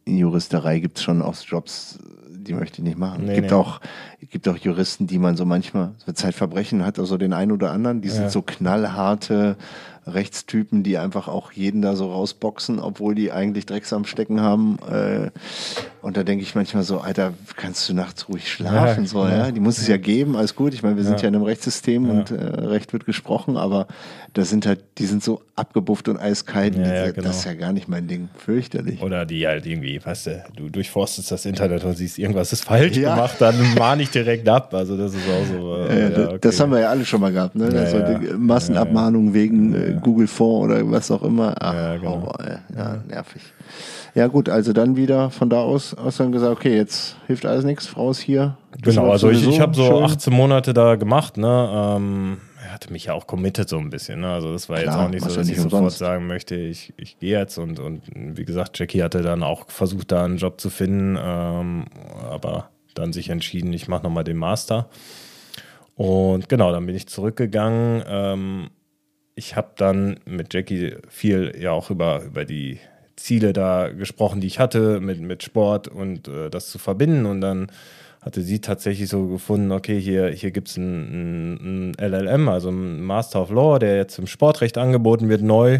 Juristerei gibt es schon auch Jobs, die möchte ich nicht machen. Nee, gibt nee. auch, gibt auch Juristen, die man so manchmal, so Zeitverbrechen hat, also den einen oder anderen, die ja. sind so knallharte Rechtstypen, die einfach auch jeden da so rausboxen, obwohl die eigentlich Drecks am Stecken haben. Äh, und da denke ich manchmal so, Alter, kannst du nachts ruhig schlafen? Ja, so, ja? Die muss es ja geben, alles gut. Ich meine, wir sind ja, ja in einem Rechtssystem und äh, Recht wird gesprochen, aber das sind halt, die sind so abgebufft und eiskalt. Genau. Das ist ja gar nicht mein Ding. Fürchterlich. Oder die halt irgendwie, weißt du, du durchforstest das Internet und siehst, irgendwas ist falsch gemacht, dann mahne ich direkt ab. Also das ist auch so. Äh, okay. Das haben wir ja alle schon mal gehabt, ne? Also Massenabmahnungen wegen äh, Google Fonds oder was auch immer. Ach, ja, genau. Horror, ja, nervig. Ja gut, also dann wieder von da aus, aus dann gesagt, okay, jetzt hilft alles nichts, Frau ist hier. Genau, also ich, ich habe so schön. 18 Monate da gemacht, ne? Ähm, er hatte mich ja auch committed so ein bisschen, ne? Also das war Klar, jetzt auch nicht so, dass ich umsonst. sofort sagen möchte, ich, ich gehe jetzt und, und wie gesagt, Jackie hatte dann auch versucht, da einen Job zu finden, ähm, aber dann sich entschieden, ich mache nochmal den Master. Und genau, dann bin ich zurückgegangen. Ähm, ich habe dann mit Jackie viel ja auch über, über die Ziele da gesprochen, die ich hatte mit, mit Sport und äh, das zu verbinden. Und dann hatte sie tatsächlich so gefunden, okay, hier, hier gibt es ein, ein, LLM, also ein Master of Law, der jetzt im Sportrecht angeboten wird, neu.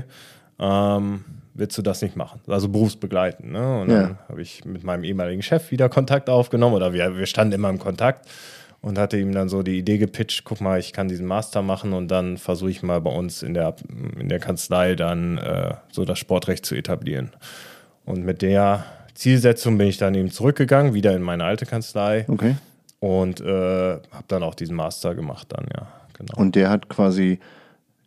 Ähm, willst du das nicht machen? Also berufsbegleitend. Ne? Und ja. dann habe ich mit meinem ehemaligen Chef wieder Kontakt aufgenommen oder wir, wir standen immer im Kontakt und hatte ihm dann so die Idee gepitcht, guck mal, ich kann diesen Master machen und dann versuche ich mal bei uns in der, in der Kanzlei dann äh, so das Sportrecht zu etablieren. Und mit der Zielsetzung bin ich dann eben zurückgegangen, wieder in meine alte Kanzlei. Okay. Und äh, habe dann auch diesen Master gemacht dann, ja. Genau. Und der hat quasi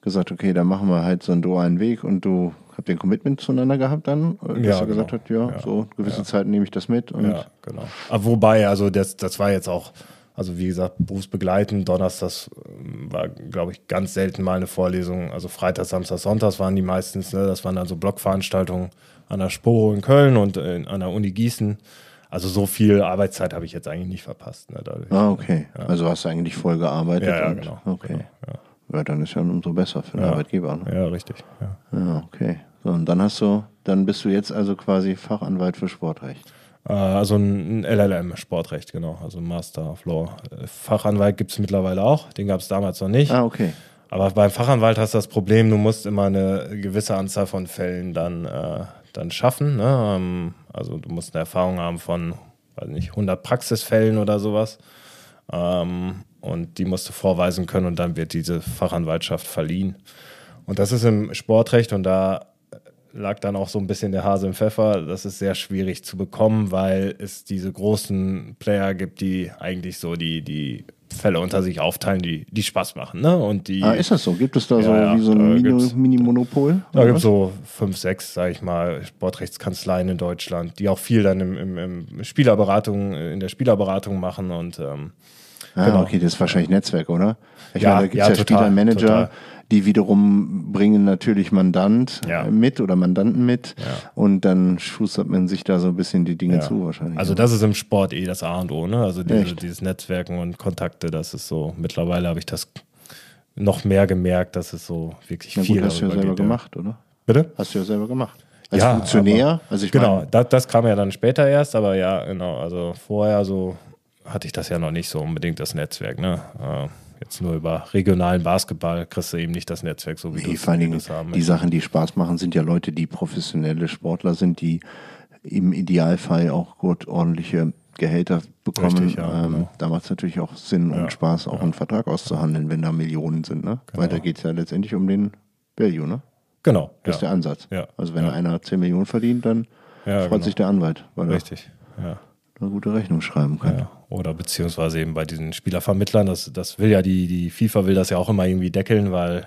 gesagt, okay, dann machen wir halt so einen dualen Weg und du habt ihr ein Commitment zueinander gehabt dann? Dass ja, er genau. gesagt hat, ja, ja. so gewisse ja. Zeiten nehme ich das mit. Und ja, genau. Aber wobei, also das, das war jetzt auch also wie gesagt, berufsbegleitend. Donnerstags ähm, war, glaube ich, ganz selten mal eine Vorlesung. Also Freitag, Samstag, Sonntags waren die meistens. Ne? Das waren dann so Blockveranstaltungen an der Sporo in Köln und in, an der Uni Gießen. Also so viel Arbeitszeit habe ich jetzt eigentlich nicht verpasst. Ne, dadurch. Ah, okay. Ja. Also hast du eigentlich voll gearbeitet. Ja, ja genau. Okay. Genau, ja. ja. dann ist ja umso besser für den. Arbeitgeber. Ne? Ja, richtig. Ja. ja, okay. So, und dann hast du, dann bist du jetzt also quasi Fachanwalt für Sportrecht. Äh, also ein LLM, Sportrecht, genau. Also Master of Law. Fachanwalt gibt es mittlerweile auch. Den gab es damals noch nicht. Ah, okay. Aber beim Fachanwalt hast du das Problem, du musst immer eine gewisse Anzahl von Fällen dann, äh, dann schaffen. Ne? Ähm, also du musst eine Erfahrung haben von, weiß nicht, 100 Praxisfällen oder sowas. Ähm, und die musst du vorweisen können und dann wird diese Fachanwaltschaft verliehen. Und das ist im Sportrecht und da lag dann auch so ein bisschen der Hase im Pfeffer. Das ist sehr schwierig zu bekommen, weil es diese großen Player gibt, die eigentlich so die, die Fälle unter sich aufteilen, die, die Spaß machen. Ne? Und die, ah, ist das so? Gibt es da so ja, wie so ein Mini-Monopol? da gibt es so fünf, sechs, sage ich mal, Sportrechtskanzleien in Deutschland, die auch viel dann im, im, im Spielerberatung, in der Spielerberatung machen und ähm, Ah, genau. okay, das ist wahrscheinlich Netzwerk, oder? Ich ja, meine, da gibt es ja, ja Spielermanager, die wiederum bringen natürlich Mandant ja. mit oder Mandanten mit ja. und dann schustert man sich da so ein bisschen die Dinge ja. zu wahrscheinlich. Also das ist im Sport eh das A und O, ne? Also diese, dieses Netzwerken und Kontakte, das ist so, mittlerweile habe ich das noch mehr gemerkt, dass es so wirklich Na viel gut, hast du ja selber geht, gemacht, oder? Bitte? Hast du ja selber gemacht. Als ja, Funktionär? Aber, also ich genau, das, das kam ja dann später erst, aber ja, genau, also vorher so hatte ich das ja noch nicht so unbedingt, das Netzwerk, ne? Äh, Jetzt nur über regionalen Basketball kriegst du eben nicht das Netzwerk, so wie nee, du vor allen Dingen haben Die Sachen, die Spaß machen, sind ja Leute, die professionelle Sportler sind, die im Idealfall auch gut ordentliche Gehälter bekommen. Richtig, ja, ähm, genau. Da macht es natürlich auch Sinn ja, und Spaß, auch ja. einen Vertrag auszuhandeln, wenn da Millionen sind. Ne? Genau. Weil da geht es ja letztendlich um den Value, ne? Genau. Das ist der Ansatz. Also wenn einer 10 Millionen verdient, dann freut genau. sich der Anwalt. Richtig, ja eine gute Rechnung schreiben kann. Ja, oder beziehungsweise eben bei diesen Spielervermittlern, das, das will ja die, die FIFA will das ja auch immer irgendwie deckeln, weil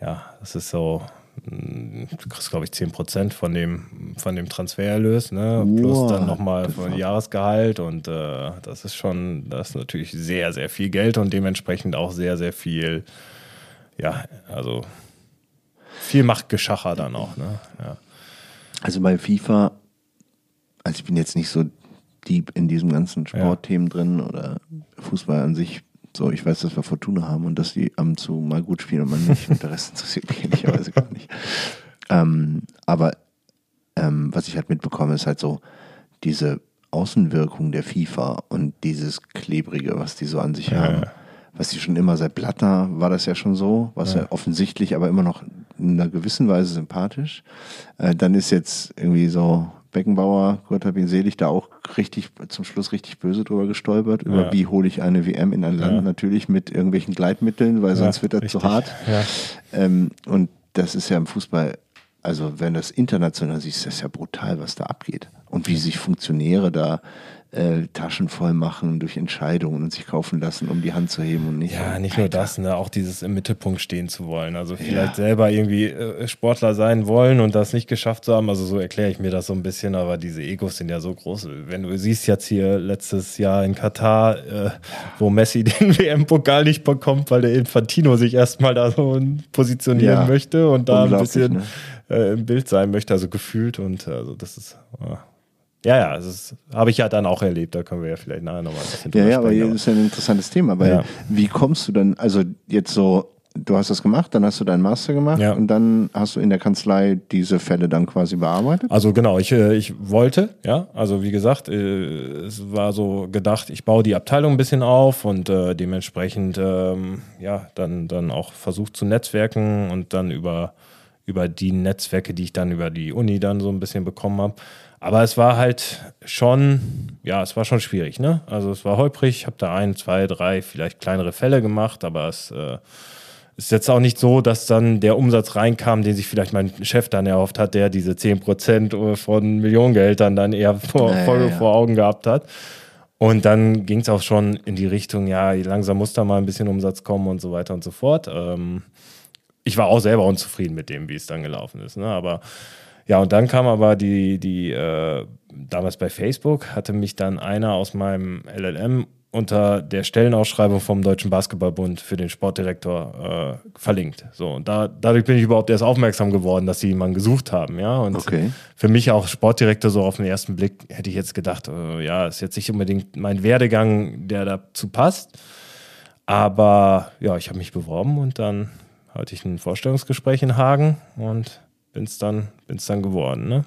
ja, das ist so, hm, du kriegst, glaube ich, 10% von dem, von dem Transfererlös, ne? plus wow, dann nochmal von Jahresgehalt und äh, das ist schon, das ist natürlich sehr, sehr viel Geld und dementsprechend auch sehr, sehr viel, ja, also viel Machtgeschacher dann auch. Ne? Ja. Also bei FIFA, also ich bin jetzt nicht so deep in diesem ganzen Sportthemen ja. drin oder Fußball an sich. So, ich weiß, dass wir Fortuna haben und dass die am zu mal gut spielen und man nicht. und der Rest <laughs> interessiert mich ehrlicherweise gar nicht. Ähm, aber ähm, was ich halt mitbekomme, ist halt so diese Außenwirkung der FIFA und dieses Klebrige, was die so an sich ja, haben. Was die schon immer seit Blatter war das ja schon so, was ja. ja offensichtlich, aber immer noch in einer gewissen Weise sympathisch. Äh, dann ist jetzt irgendwie so Beckenbauer, Gott hab ihn selig, da auch richtig zum Schluss richtig böse drüber gestolpert, über ja. wie hole ich eine WM in ein Land, ja. natürlich mit irgendwelchen Gleitmitteln, weil sonst wird das richtig. zu hart. Ähm, und das ist ja im Fußball, also wenn das international siehst, ist das ja brutal, was da abgeht. Und wie sich Funktionäre da äh, Taschen voll machen durch Entscheidungen und sich kaufen lassen, um die Hand zu heben und nicht. Ja, nicht nur das, ne, auch dieses im Mittelpunkt stehen zu wollen. Also vielleicht ja. selber irgendwie äh, Sportler sein wollen und das nicht geschafft zu haben. Also so erkläre ich mir das so ein bisschen, aber diese Egos sind ja so groß. Wenn du siehst jetzt hier letztes Jahr in Katar, äh, wo Messi <laughs> den WM-Pokal nicht bekommt, weil der Infantino sich erstmal da so positionieren ja. möchte und da ein bisschen ne? Äh, im Bild sein möchte, also gefühlt und also das ist. Oh. Ja, ja, das habe ich ja dann auch erlebt. Da können wir ja vielleicht nachher nochmal ein bisschen Ja, ja, aber das ist ja ein interessantes Thema. Weil ja. wie kommst du dann, also jetzt so, du hast das gemacht, dann hast du deinen Master gemacht ja. und dann hast du in der Kanzlei diese Fälle dann quasi bearbeitet? Also genau, ich, äh, ich wollte, ja, also wie gesagt, äh, es war so gedacht, ich baue die Abteilung ein bisschen auf und äh, dementsprechend, ähm, ja, dann, dann auch versucht zu netzwerken und dann über, über die Netzwerke, die ich dann über die Uni dann so ein bisschen bekommen habe, aber es war halt schon, ja, es war schon schwierig, ne? Also es war holprig, ich habe da ein, zwei, drei, vielleicht kleinere Fälle gemacht, aber es äh, ist jetzt auch nicht so, dass dann der Umsatz reinkam, den sich vielleicht mein Chef dann erhofft hat, der diese 10% von Millionengehältern dann eher vor, ja, ja, ja. vor Augen gehabt hat. Und dann ging es auch schon in die Richtung, ja, langsam muss da mal ein bisschen Umsatz kommen und so weiter und so fort. Ähm, ich war auch selber unzufrieden mit dem, wie es dann gelaufen ist. Ne? Aber ja, und dann kam aber die, die äh, damals bei Facebook, hatte mich dann einer aus meinem LLM unter der Stellenausschreibung vom Deutschen Basketballbund für den Sportdirektor äh, verlinkt. So, und da, dadurch bin ich überhaupt erst aufmerksam geworden, dass sie jemanden gesucht haben, ja. Und okay. für mich auch Sportdirektor so auf den ersten Blick hätte ich jetzt gedacht, äh, ja, ist jetzt nicht unbedingt mein Werdegang, der dazu passt. Aber ja, ich habe mich beworben und dann hatte ich ein Vorstellungsgespräch in Hagen und bin es dann, bin's dann geworden. Ne?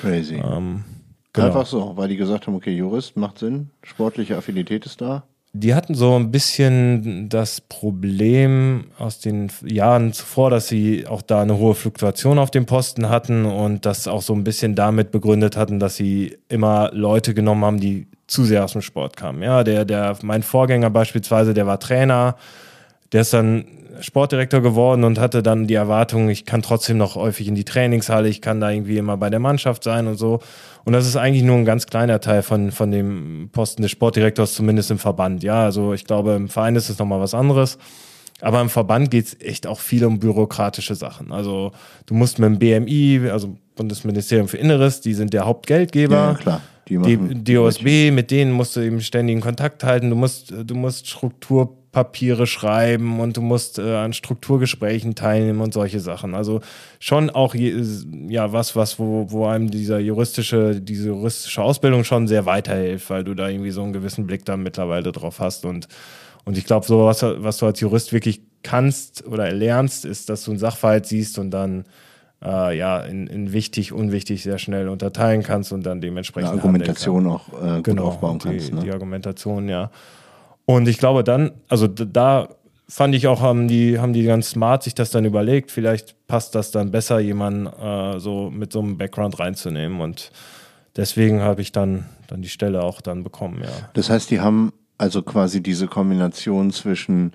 Crazy. Ähm, genau. Einfach so, weil die gesagt haben, okay, Jurist macht Sinn, sportliche Affinität ist da. Die hatten so ein bisschen das Problem aus den Jahren zuvor, dass sie auch da eine hohe Fluktuation auf dem Posten hatten und das auch so ein bisschen damit begründet hatten, dass sie immer Leute genommen haben, die zu sehr aus dem Sport kamen. Ja, der, der, mein Vorgänger beispielsweise, der war Trainer, der ist dann Sportdirektor geworden und hatte dann die Erwartung, ich kann trotzdem noch häufig in die Trainingshalle, ich kann da irgendwie immer bei der Mannschaft sein und so. Und das ist eigentlich nur ein ganz kleiner Teil von, von dem Posten des Sportdirektors, zumindest im Verband. Ja, also ich glaube, im Verein ist es nochmal was anderes. Aber im Verband geht es echt auch viel um bürokratische Sachen. Also du musst mit dem BMI, also Bundesministerium für Inneres, die sind der Hauptgeldgeber. Ja, klar. Die, die DOSB, mit denen musst du eben ständigen Kontakt halten. Du musst, du musst Struktur Papiere schreiben und du musst äh, an Strukturgesprächen teilnehmen und solche Sachen. Also schon auch ja was, was wo, wo einem dieser juristische, diese juristische Ausbildung schon sehr weiterhilft, weil du da irgendwie so einen gewissen Blick dann mittlerweile drauf hast und und ich glaube, so was, was du als Jurist wirklich kannst oder erlernst, ist, dass du einen Sachverhalt siehst und dann äh, ja in, in, wichtig, unwichtig sehr schnell unterteilen kannst und dann dementsprechend Eine Argumentation auch äh, gut genau, aufbauen kannst. Die, ne? die Argumentation, ja. Und ich glaube dann, also da fand ich auch, haben die, haben die ganz smart sich das dann überlegt, vielleicht passt das dann besser, jemanden äh, so mit so einem Background reinzunehmen. Und deswegen habe ich dann, dann die Stelle auch dann bekommen, ja. Das heißt, die haben also quasi diese Kombination zwischen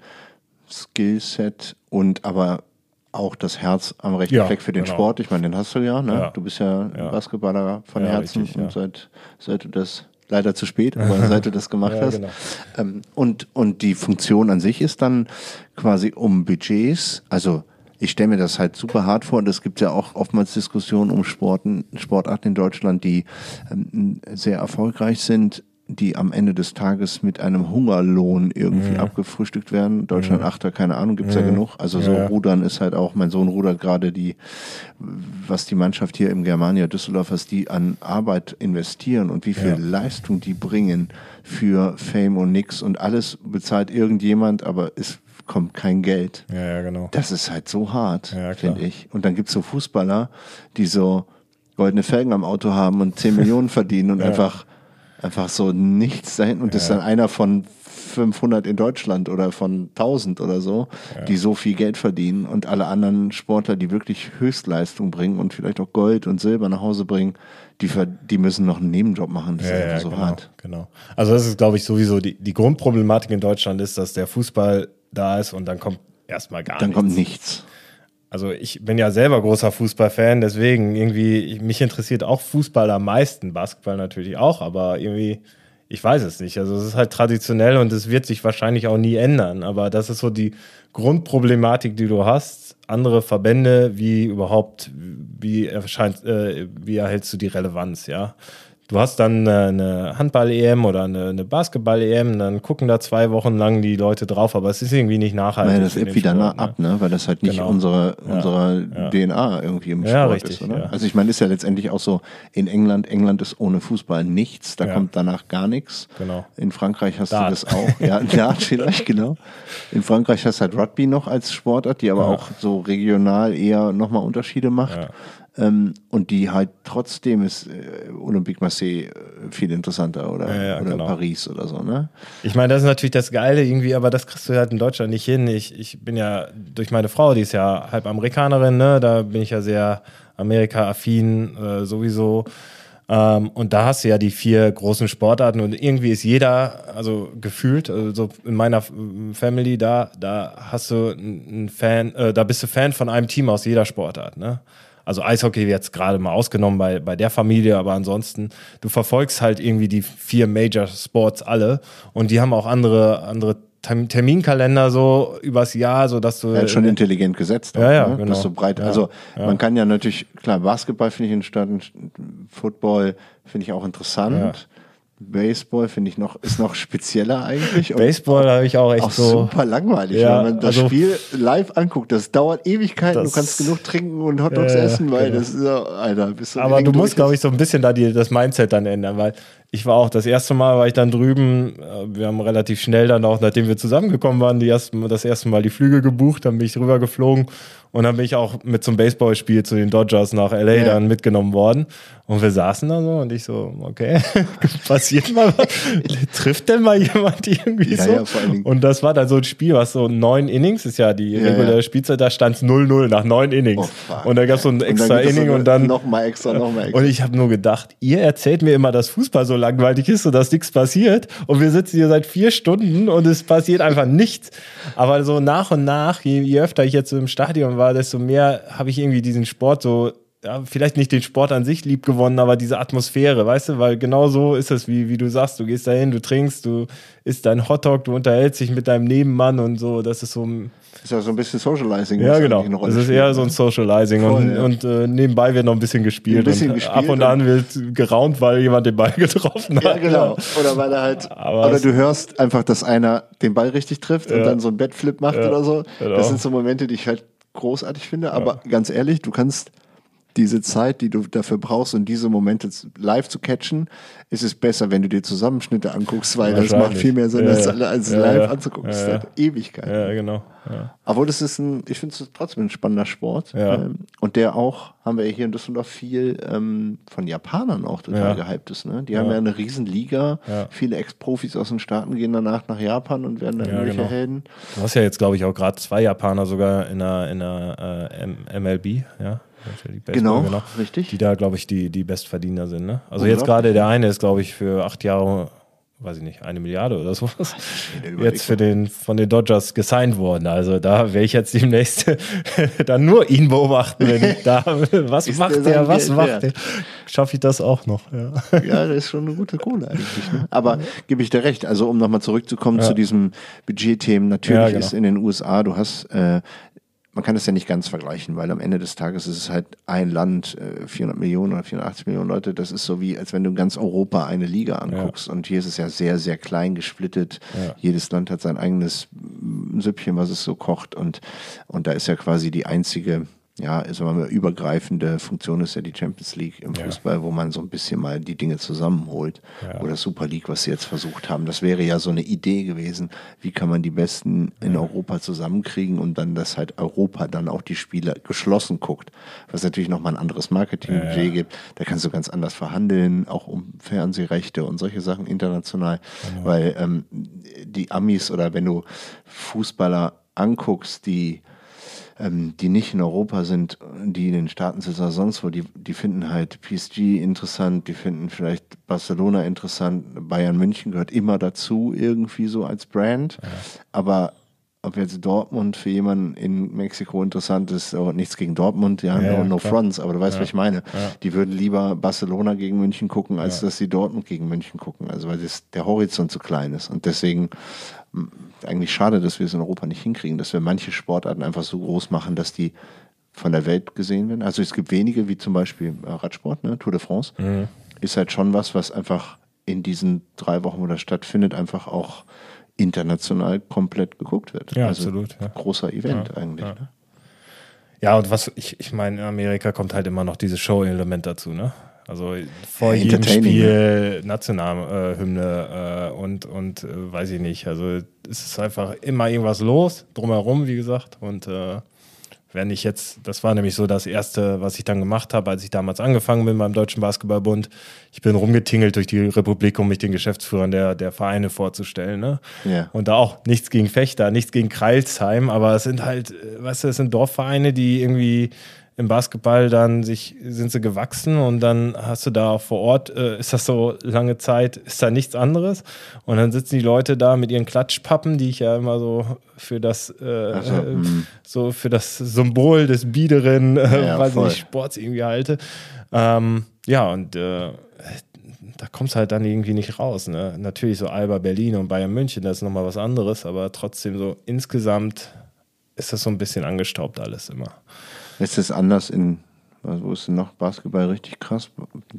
Skillset und aber auch das Herz am rechten ja, Fleck für den genau. Sport. Ich meine, den hast du ja, ne? Ja. Du bist ja, ja. Basketballer von Herzen richtig, und seit, seit du das leider zu spät, aber seit du das gemacht ja, hast. Genau. Ähm, und, und die Funktion an sich ist dann quasi um Budgets, also ich stelle mir das halt super hart vor und es gibt ja auch oftmals Diskussionen um Sporten, Sportarten in Deutschland, die ähm, sehr erfolgreich sind, die am Ende des Tages mit einem Hungerlohn irgendwie Mhm. abgefrühstückt werden. Deutschland Achter, keine Ahnung, gibt's ja genug. Also so Ja. Rudern ist halt auch, mein Sohn rudert gerade die, was die Mannschaft hier im Germania Düsseldorf, was die an Arbeit investieren und wie viel Ja. Leistung die bringen für Fame und nix und alles bezahlt irgendjemand, aber es kommt kein Geld. Ja, ja, genau. Das ist halt so hart, Ja, finde ich. Und dann gibt's so Fußballer, die so goldene Felgen am Auto haben und 10 <laughs> Millionen verdienen und Ja. einfach, einfach so nichts dahin. Und das ist dann einer von 500 in Deutschland oder von 1000 oder so, die so viel Geld verdienen und alle anderen Sportler, die wirklich Höchstleistung bringen und vielleicht auch Gold und Silber nach Hause bringen, die, die müssen noch einen Nebenjob machen. Das Ja, ist ja, einfach so genau, hart. genau. Also das ist, glaube ich, sowieso die, die Grundproblematik in Deutschland ist, dass der Fußball da ist und dann kommt erstmal gar Dann nichts. kommt nichts. Also ich bin ja selber großer Fußballfan, deswegen irgendwie, mich interessiert auch Fußball am meisten, Basketball natürlich auch, aber irgendwie, ich weiß es nicht. Also es ist halt traditionell und es wird sich wahrscheinlich auch nie ändern, aber das ist so die Grundproblematik, die du hast. Andere Verbände, wie überhaupt, wie erscheint, äh, wie erhältst du die Relevanz, ja? Du hast dann äh, eine Handball-EM oder eine, Basketball-EM, dann gucken da zwei Wochen lang die Leute drauf, aber es ist irgendwie nicht nachhaltig. Nein, das ebbt wieder Sport, nah ab, ne? weil das halt nicht Genau. unsere, Ja. unsere Ja. DNA irgendwie im Ja, Sport richtig, ist, oder? ja. Also ich meine, ist ja letztendlich auch so, in England, England ist ohne Fußball nichts, da Ja. kommt danach gar nichts. Genau. In Frankreich hast Dart. du das auch. Ja, <laughs> Dart vielleicht, genau. In Frankreich hast du halt Rugby noch als Sportart, die aber Ja. auch so regional eher nochmal Unterschiede macht. Ähm, und die halt trotzdem ist äh, Olympique Marseille äh, viel interessanter oder, Ja, ja, oder genau. Paris oder so, ne? Ich meine, das ist natürlich das Geile irgendwie, aber das kriegst du halt in Deutschland nicht hin. Ich, ich bin ja durch meine Frau, die ist ja halb Amerikanerin, ne? da bin ich ja sehr Amerika-affin äh, sowieso. Ähm, und da hast du ja die vier großen Sportarten und irgendwie ist jeder, also gefühlt, also so in meiner F- Family, da, da hast du einen Fan, äh, da bist du Fan von einem Team aus jeder Sportart, ne? Also Eishockey jetzt gerade mal ausgenommen bei, bei der Familie, aber ansonsten, du verfolgst halt irgendwie die vier Major Sports alle und die haben auch andere, andere Term- Terminkalender so übers Jahr, so dass du. Hat schon intelligent gesetzt. Ja, ja, ne? genau. Das so breit. Ja, also ja. man kann ja natürlich, klar, Basketball finde ich interessant, Football finde ich auch interessant. Baseball finde ich noch, ist noch spezieller eigentlich. Und Baseball habe ich auch echt auch so. super langweilig, Ja, wenn man das also- Spiel live anguckt. Das dauert Ewigkeiten. Das- du kannst genug trinken und Hotdogs Ja, ja, essen, weil genau. das ist so, Alter, bist du Aber du musst, glaube ich, so ein bisschen da die, das Mindset dann ändern, weil ich war auch das erste Mal, war ich dann drüben. äh, Wir haben relativ schnell dann auch, nachdem wir zusammengekommen waren, die ersten, das erste Mal die Flüge gebucht, dann bin ich rüber geflogen und dann bin ich auch mit zum Baseballspiel zu den Dodgers nach LA Ja. dann mitgenommen worden. Und wir saßen da so und ich so, okay, <laughs> passiert mal was? <laughs> Trifft denn mal jemand irgendwie Ja, so? ja. Und das war dann so ein Spiel, was so neun Innings ist ja die reguläre. Spielzeit, da stand es 0-0 nach neun Innings. Oh, fuck. und da gab es so ein extra Inning und dann Noch mal extra, noch mal extra. und ich habe nur gedacht, ihr erzählt mir immer, dass Fußball so langweilig ist und dass nichts passiert. Und wir sitzen hier seit vier Stunden und es passiert einfach nichts. Aber so nach und nach, je, je öfter ich jetzt im Stadion war, desto mehr habe ich irgendwie diesen Sport so, ja, vielleicht nicht den Sport an sich lieb gewonnen, aber diese Atmosphäre, weißt du, weil genau so ist es, wie, wie du sagst, du gehst dahin, du trinkst, du isst deinen Hotdog, du unterhältst dich mit deinem Nebenmann und so, das ist so, ist ja so ein bisschen Socializing. ja, genau. Das ist eher ne? so ein Socializing Voll, und, ja. und äh, nebenbei wird noch ein bisschen gespielt. Ein bisschen und gespielt ab und an wird geraunt, weil jemand den Ball <laughs> getroffen hat. Ja, genau. Oder weil er halt, Aber oder du hörst einfach, dass einer den Ball richtig trifft und Ja. dann so ein Bettflip macht Ja, oder so. genau. Das sind so Momente, die ich halt großartig finde. Aber ganz ehrlich, du kannst diese Zeit, die du dafür brauchst, um diese Momente live zu catchen, ist es besser, wenn du dir Zusammenschnitte anguckst, weil das macht viel mehr Sinn, Ja, als, als Ja, live ja. anzugucken. Das ist halt Ewigkeit. Ja, genau. Aber das ist ein, ich finde es trotzdem ein spannender Sport. Ähm, und der auch, haben wir ja hier in Düsseldorf viel ähm, von Japanern auch total gehypt ist. Ne? Die haben ja eine Riesen-Liga. Ja. Viele Ex-Profis aus den Staaten gehen danach nach Japan und werden dann irgendwelche genau. Helden. Du hast ja jetzt, glaube ich, auch gerade zwei Japaner sogar in der, in der äh, MLB, ja. Baseball, Genau, richtig. Die da, glaube ich, die, die Bestverdiener sind. Ne? Also jetzt gerade der eine ist, glaube ich, für acht Jahre, weiß ich nicht, eine Milliarde oder sowas, der jetzt für den, von den Dodgers gesigned worden. Also da werde ich jetzt demnächst <laughs> dann nur ihn beobachten, wenn ich da, <laughs> was Ist macht der der, was Geld macht der? Schaffe ich das auch noch, ja. <laughs> Ja, das ist schon eine gute Kohle eigentlich. Ne? Aber gebe ich dir recht. Also um nochmal zurückzukommen zu diesem Budgetthemen. Natürlich Ja, genau. ist in den USA, du hast, äh, man kann es ja nicht ganz vergleichen, weil am Ende des Tages ist es halt ein Land, 400 äh, Millionen oder 480 Millionen Leute. Das ist so wie, als wenn du in ganz Europa eine Liga anguckst. Ja. Und hier ist es ja sehr, sehr klein gesplittet. Ja. Jedes Land hat sein eigenes Süppchen, was es so kocht. Und, und da ist ja quasi die einzige ja, also eine übergreifende Funktion ist ja die Champions League im Fußball, ja. wo man so ein bisschen mal die Dinge zusammenholt. Ja. Oder Super League, was sie jetzt versucht haben. Das wäre ja so eine Idee gewesen, wie kann man die Besten in ja. Europa zusammenkriegen und dann, dass halt Europa dann auch die Spiele geschlossen guckt. Was natürlich nochmal ein anderes Marketingbudget gibt. Da kannst du ganz anders verhandeln, auch um Fernsehrechte und solche Sachen international. Genau. Weil ähm, die Amis oder wenn du Fußballer anguckst, die ähm, die nicht in Europa sind, die in den Staaten sind oder sonst wo, die, die finden halt PSG interessant, die finden vielleicht Barcelona interessant, Bayern München gehört immer dazu, irgendwie so als Brand. Ja. Aber ob jetzt Dortmund für jemanden in Mexiko interessant ist, auch nichts gegen Dortmund, ja, ja no, no fronts, aber du weißt, ja. was ich meine. Ja. Die würden lieber Barcelona gegen München gucken, als dass sie Dortmund gegen München gucken, also weil das, der Horizont zu klein ist. Und deswegen eigentlich schade, dass wir es in Europa nicht hinkriegen, dass wir manche Sportarten einfach so groß machen, dass die von der Welt gesehen werden. Also es gibt wenige, wie zum Beispiel äh, Radsport, ne? Tour de France, mhm. ist halt schon was, was einfach in diesen drei Wochen, wo das stattfindet, einfach auch international komplett geguckt wird. Ja, also absolut. Ja. Großer Event ja, eigentlich. Ja. Ne? ja, und was ich, ich meine, in Amerika kommt halt immer noch dieses Show-Element dazu, ne? Also vor jedem Spiel Nationalhymne äh, und, und äh, weiß ich nicht. Also es ist einfach immer irgendwas los, drumherum, wie gesagt. Und äh, wenn ich jetzt, das war nämlich so das Erste, was ich dann gemacht habe, als ich damals angefangen bin beim Deutschen Basketballbund. Ich bin rumgetingelt durch die Republik, um mich den Geschäftsführern der, der Vereine vorzustellen. Ne? Yeah. Und da auch nichts gegen Fechter, nichts gegen Kreilsheim, aber es sind halt, äh, weißt du, es sind Dorfvereine, die irgendwie im Basketball dann sich, sind sie gewachsen und dann hast du da vor Ort, äh, ist das so lange Zeit, ist da nichts anderes. Und dann sitzen die Leute da mit ihren Klatschpappen, die ich ja immer so für das, äh, so, äh, so, für das Symbol des biederen, äh, ja, weiß nicht, Sports irgendwie halte. Ähm, ja, und äh, da kommst du halt dann irgendwie nicht raus. Ne? Natürlich so Alba Berlin und Bayern München, das ist nochmal was anderes, aber trotzdem so insgesamt ist das so ein bisschen angestaubt alles immer. Ist es anders in, wo ist denn noch Basketball richtig krass?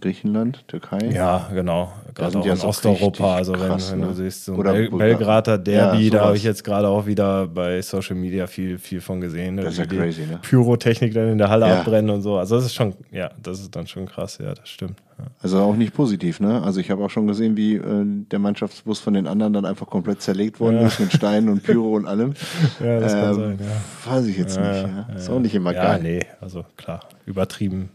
Griechenland, Türkei? Ja, genau. Gerade auch in Osteuropa. Also wenn, krass, wenn ne? du siehst, so ein Bel Belgrader Derby, ja, da habe ich jetzt gerade auch wieder bei Social Media viel, viel von gesehen. Das ist ja crazy, ne? Pyrotechnik dann in der Halle ja. abbrennen und so. Also das ist schon, ja, das ist dann schon krass, ja, das stimmt. Also auch nicht positiv, ne? Also ich habe auch schon gesehen, wie äh, der Mannschaftsbus von den anderen dann einfach komplett zerlegt worden ja. ist mit Steinen und Pyro und allem. <laughs> Ja, das ähm, kann sein, ja. Weiß ich jetzt nicht. Ja. Ist auch nicht immer geil. Ja, nee, also klar, übertrieben.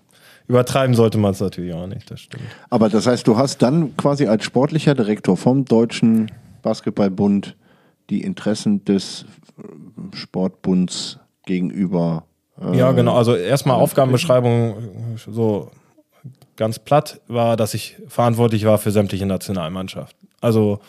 Übertreiben sollte man es natürlich auch nicht, das stimmt. Aber das heißt, du hast dann quasi als sportlicher Direktor vom Deutschen Basketballbund die Interessen des äh, Sportbunds gegenüber. Äh, ja, genau. Also erstmal Aufgabenbeschreibung so ganz platt war, dass ich verantwortlich war für sämtliche Nationalmannschaften. Also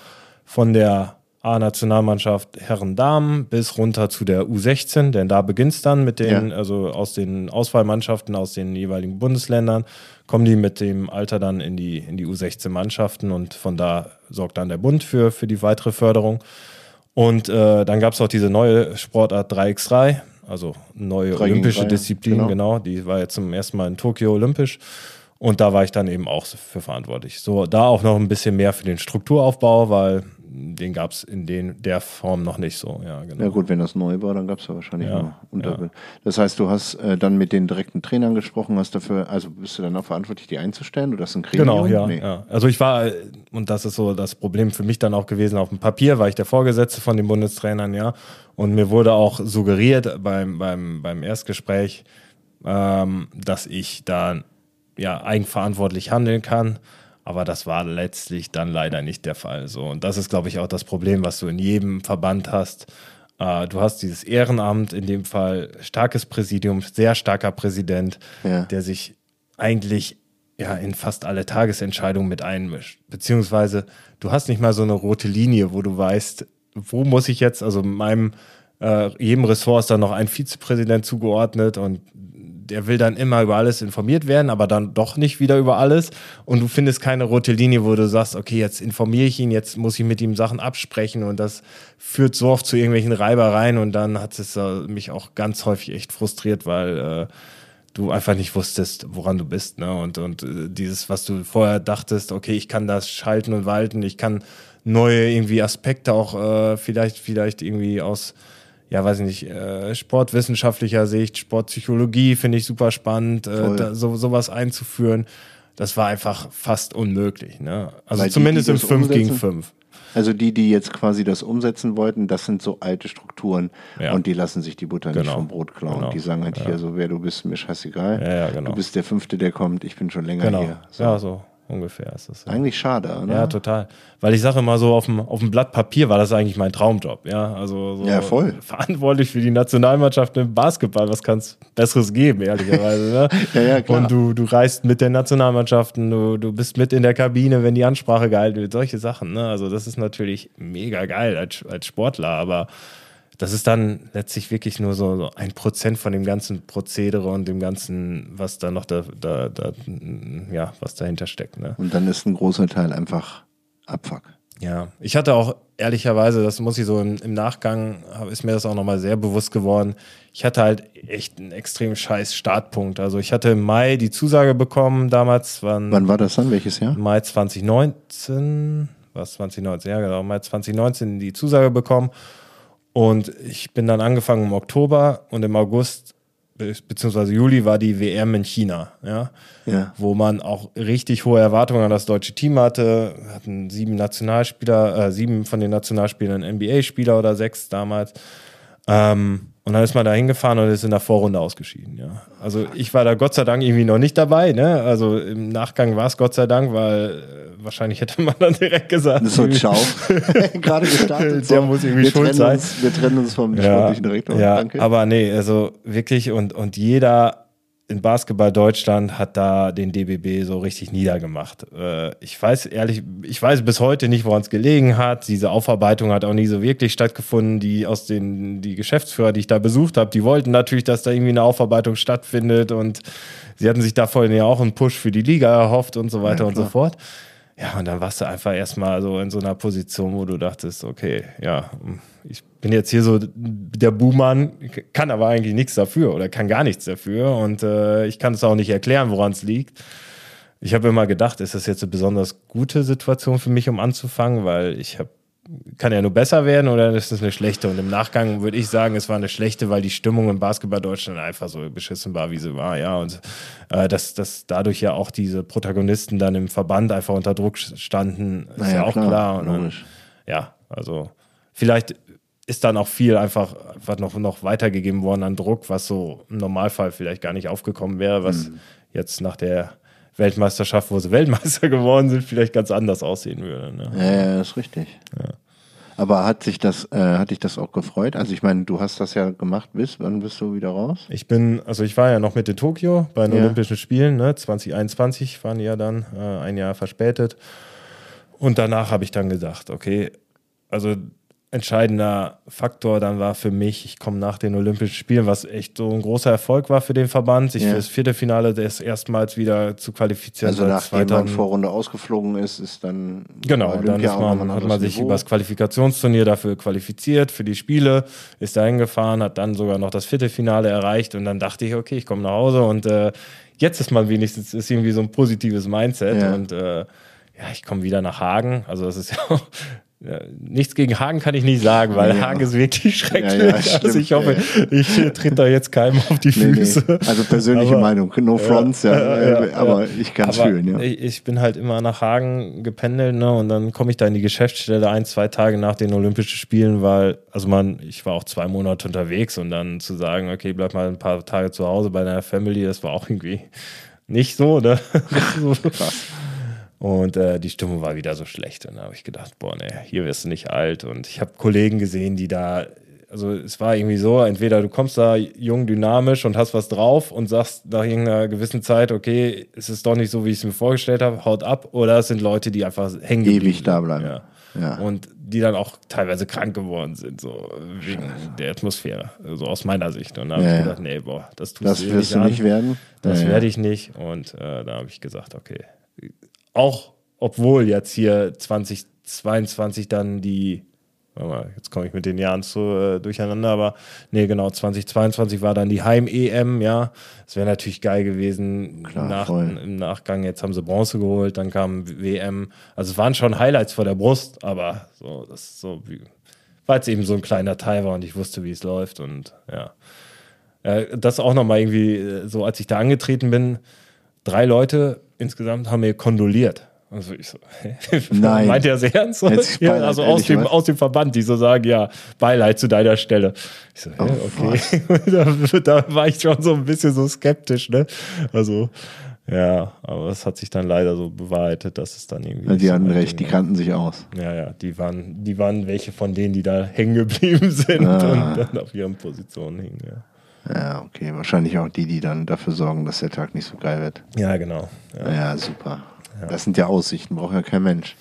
von der A-Nationalmannschaft Herren Damen bis runter zu der U16, denn da beginnt es dann mit den, ja. also aus den Auswahlmannschaften aus den jeweiligen Bundesländern, kommen die mit dem Alter dann in die, in die U16-Mannschaften und von da sorgt dann der Bund für, für die weitere Förderung. Und äh, dann gab es auch diese neue Sportart 3x3, also neue olympische Disziplin, genau. genau. Die war jetzt zum ersten Mal in Tokio olympisch. Und da war ich dann eben auch für verantwortlich. So, da auch noch ein bisschen mehr für den Strukturaufbau, weil den gab es in den, der Form noch nicht so. Ja, genau. ja gut, wenn das neu war, dann gab es ja wahrscheinlich ja, noch Unterbild. Ja. Das heißt, du hast äh, dann mit den direkten Trainern gesprochen, hast dafür, also bist du dann auch verantwortlich, die einzustellen oder das ein Gremium? Genau, ja, nee. ja. Also ich war, und das ist so das Problem für mich dann auch gewesen, auf dem Papier war ich der Vorgesetzte von den Bundestrainern, ja. Und mir wurde auch suggeriert beim, beim, beim Erstgespräch, ähm, dass ich da ja, eigenverantwortlich handeln kann. Aber das war letztlich dann leider nicht der Fall. So. Und das ist, glaube ich, auch das Problem, was du in jedem Verband hast. Äh, du hast dieses Ehrenamt, in dem Fall starkes Präsidium, sehr starker Präsident, ja. der sich eigentlich ja in fast alle Tagesentscheidungen mit einmischt. Beziehungsweise du hast nicht mal so eine rote Linie, wo du weißt, wo muss ich jetzt, also meinem, äh, jedem Ressort ist dann noch ein Vizepräsident zugeordnet und der will dann immer über alles informiert werden, aber dann doch nicht wieder über alles. Und du findest keine rote Linie, wo du sagst, okay, jetzt informiere ich ihn, jetzt muss ich mit ihm Sachen absprechen und das führt so oft zu irgendwelchen Reibereien und dann hat es äh, mich auch ganz häufig echt frustriert, weil äh, du einfach nicht wusstest, woran du bist. Ne? Und, und äh, dieses, was du vorher dachtest, okay, ich kann das schalten und walten, ich kann neue irgendwie Aspekte auch äh, vielleicht, vielleicht irgendwie aus, ja, weiß ich nicht, äh, sportwissenschaftlicher Sicht, Sportpsychologie finde ich super spannend, äh, da, so, sowas einzuführen. Das war einfach fast unmöglich. Ne? Also Weil die, zumindest die im das 5 gegen umsetzen? 5. Also die, die jetzt quasi das umsetzen wollten, das sind so alte Strukturen Ja. und die lassen sich die Butter nicht Genau. vom Brot klauen. Genau. Die sagen halt hier so, wer du bist, mir scheißegal. Ja, ja, genau. Du bist der Fünfte, der kommt, ich bin schon länger Genau. hier. So. Ja, so ungefähr ist das. Ja. Eigentlich schade, oder? Ja, total. Weil ich sage immer so, auf dem, auf dem Blatt Papier war das eigentlich mein Traumjob. Ja, also so Ja, voll. verantwortlich für die Nationalmannschaft im Basketball. Was kann es Besseres geben, ehrlicherweise? Ne? <laughs> Ja, ja, klar. Und du, du reist mit den Nationalmannschaften, du, du bist mit in der Kabine, wenn die Ansprache gehalten wird, solche Sachen. Ne? Also, das ist natürlich mega geil als, als Sportler, aber das ist dann letztlich wirklich nur so, so ein Prozent von dem ganzen Prozedere und dem ganzen, was da noch da, da, da ja, was dahinter steckt. Ne? Und dann ist ein großer Teil einfach Abfuck. Ja, ich hatte auch ehrlicherweise, das muss ich so im, im Nachgang, ist mir das auch nochmal sehr bewusst geworden. Ich hatte halt echt einen extrem scheiß Startpunkt. Also ich hatte im Mai die Zusage bekommen, damals waren Wann war das dann? Welches Jahr? Mai 2019, was 2019, ja genau, Mai 2019 die Zusage bekommen. Und ich bin dann angefangen im Oktober und im August be- beziehungsweise Juli war die WM in China, ja, Ja. wo man auch richtig hohe Erwartungen an das deutsche Team hatte. Wir hatten sieben Nationalspieler, äh, sieben von den Nationalspielern NBA-Spieler oder sechs damals. Ähm, und dann ist man da hingefahren und ist in der Vorrunde ausgeschieden, ja. Also ich war da Gott sei Dank irgendwie noch nicht dabei, ne? Also im Nachgang war es Gott sei Dank, weil äh, wahrscheinlich hätte man dann direkt gesagt. So, ciao. <laughs> Gerade gestartet. Der so. muss irgendwie wir schuld sein. Uns, wir trennen uns vom ja, sportlichen Direktor. ja, Danke. aber nee, also wirklich und, und jeder in Basketball Deutschland hat da den DBB so richtig niedergemacht. Äh, ich weiß ehrlich, ich weiß bis heute nicht, woran es gelegen hat. Diese Aufarbeitung hat auch nie so wirklich stattgefunden. Die aus den die Geschäftsführer, die ich da besucht habe, die wollten natürlich, dass da irgendwie eine Aufarbeitung stattfindet und sie hatten sich da vorhin ja auch einen Push für die Liga erhofft und so weiter Ja, und so fort. Ja, und dann warst du einfach erstmal so in so einer Position, wo du dachtest, okay, ja, ich bin jetzt hier so der Buhmann, kann aber eigentlich nichts dafür oder kann gar nichts dafür und äh, ich kann es auch nicht erklären, woran es liegt. Ich habe immer gedacht, ist das jetzt eine besonders gute Situation für mich, um anzufangen, weil ich habe kann ja nur besser werden oder ist das eine schlechte? Und im Nachgang würde ich sagen, es war eine schlechte, weil die Stimmung im Basketball Deutschland einfach so beschissen war, wie sie war, ja. Und äh, dass, dass dadurch ja auch diese Protagonisten dann im Verband einfach unter Druck standen, ist Naja, ja auch klar, klar. Dann, ja, also vielleicht ist dann auch viel einfach, einfach noch, noch weitergegeben worden an Druck, was so im Normalfall vielleicht gar nicht aufgekommen wäre, was Mhm. jetzt nach der Weltmeisterschaft, wo sie <laughs> Weltmeister geworden sind, vielleicht ganz anders aussehen würde. Ne? Ja, ja, ist richtig. Aber hat sich das, äh, hat dich das auch gefreut? Also ich meine, du hast das ja gemacht bis, wann bist du wieder raus? Ich bin, also ich war ja noch mit in Tokio bei den Ja. Olympischen Spielen, ne? 2021 waren die ja dann, äh, ein Jahr verspätet. Und danach habe ich dann gedacht, okay, also entscheidender Faktor dann war für mich, ich komme nach den Olympischen Spielen, was echt so ein großer Erfolg war für den Verband, sich Ja. für das Viertelfinale des erstmals wieder zu qualifizieren. Also nachdem man 2000 Vorrunde ausgeflogen ist, ist dann Genau, bei dann Olympia ist man, ein hat man sich Niveau. über das Qualifikationsturnier dafür qualifiziert für die Spiele, ist da hingefahren, hat dann sogar noch das Viertelfinale erreicht und dann dachte ich, okay, ich komme nach Hause und äh, jetzt ist man wenigstens ist irgendwie so ein positives Mindset Ja. und äh, ja, ich komme wieder nach Hagen. Also das ist <laughs> ja auch ja, nichts gegen Hagen kann ich nicht sagen, weil Ja. Hagen ist wirklich schrecklich. Ja, ja, also stimmt, ich hoffe, ich tritt da jetzt keinem auf die Nee, nee. Füße. Also persönliche Aber- Meinung, no fronts, ja, äh, ja, aber ich kann es fühlen, ja. Ich, bin halt immer nach Hagen gependelt, ne? Und dann komme ich da in die Geschäftsstelle ein, zwei Tage nach den Olympischen Spielen, weil, also man, ich war auch zwei Monate unterwegs und dann zu sagen, okay, bleib mal ein paar Tage zu Hause bei deiner Family, das war auch irgendwie nicht so, ne? <laughs> So. Und äh, die Stimmung war wieder so schlecht. Und da habe ich gedacht, boah, ne, hier wirst du nicht alt. Und ich habe Kollegen gesehen, die da, also es war irgendwie so, entweder du kommst da jung, dynamisch und hast was drauf und sagst nach irgendeiner gewissen Zeit, okay, es ist doch nicht so, wie ich es mir vorgestellt habe, haut ab. Oder es sind Leute, die einfach hängen geblieben Ewig da bleiben. Ja. Ja. und die dann auch teilweise krank geworden sind, so wegen der Atmosphäre, so aus meiner Sicht. Und da habe Ja, ich gedacht, nee, boah, das tust Das du wirst nicht du nicht werden. Das ja. werde ich nicht. Und äh, da habe ich gesagt, okay. Auch obwohl jetzt hier 2022 dann die, warte mal, jetzt komme ich mit den Jahren zu, äh, durcheinander, aber nee, genau, 2022 war dann die Heim-EM, ja. Es wäre natürlich geil gewesen Klar, nach, im Nachgang. Jetzt haben sie Bronze geholt, dann kam WM. Also es waren schon Highlights vor der Brust, aber so, das ist so wie, weil es eben so ein kleiner Teil war und ich wusste, wie es läuft und ja. Äh, das auch nochmal irgendwie, äh, so als ich da angetreten bin, drei Leute insgesamt haben mir kondoliert. Also ich so, hä? <laughs> Nein. meint ihr das ernst? Du <laughs> Ja, also aus dem, was? aus dem Verband, die so sagen, ja, Beileid zu deiner Stelle. Ich so, hä, Oh, okay. <laughs> da, da war ich schon so ein bisschen so skeptisch, ne? Also, ja, aber es hat sich dann leider so bewahrheitet, dass es dann irgendwie. Nicht die so hatten recht, die kannten sich aus. Ja, ja, die waren, die waren welche von denen, die da hängen geblieben sind Ah. und dann auf ihren Positionen hingen, ja. Ja, okay. Wahrscheinlich auch die, die dann dafür sorgen, dass der Tag nicht so geil wird. Ja, genau. Ja. Ja, super. Das sind ja Aussichten, braucht ja kein Mensch.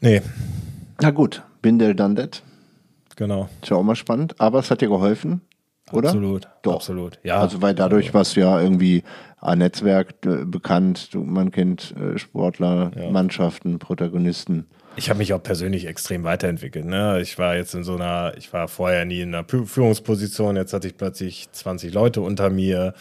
Nee, Na gut, Bindel done that. genau. Ist ja auch mal spannend. Aber es hat dir geholfen, oder? Absolut. Doch. Absolut. Ja. Also weil dadurch warst du ja irgendwie ein Netzwerk äh, bekannt, du, man kennt äh, Sportler, Mannschaften, Protagonisten. Ich habe mich auch persönlich extrem weiterentwickelt. Ne? Ich war jetzt in so einer, ich war vorher nie in einer Führungsposition, jetzt hatte ich plötzlich 20 Leute unter mir,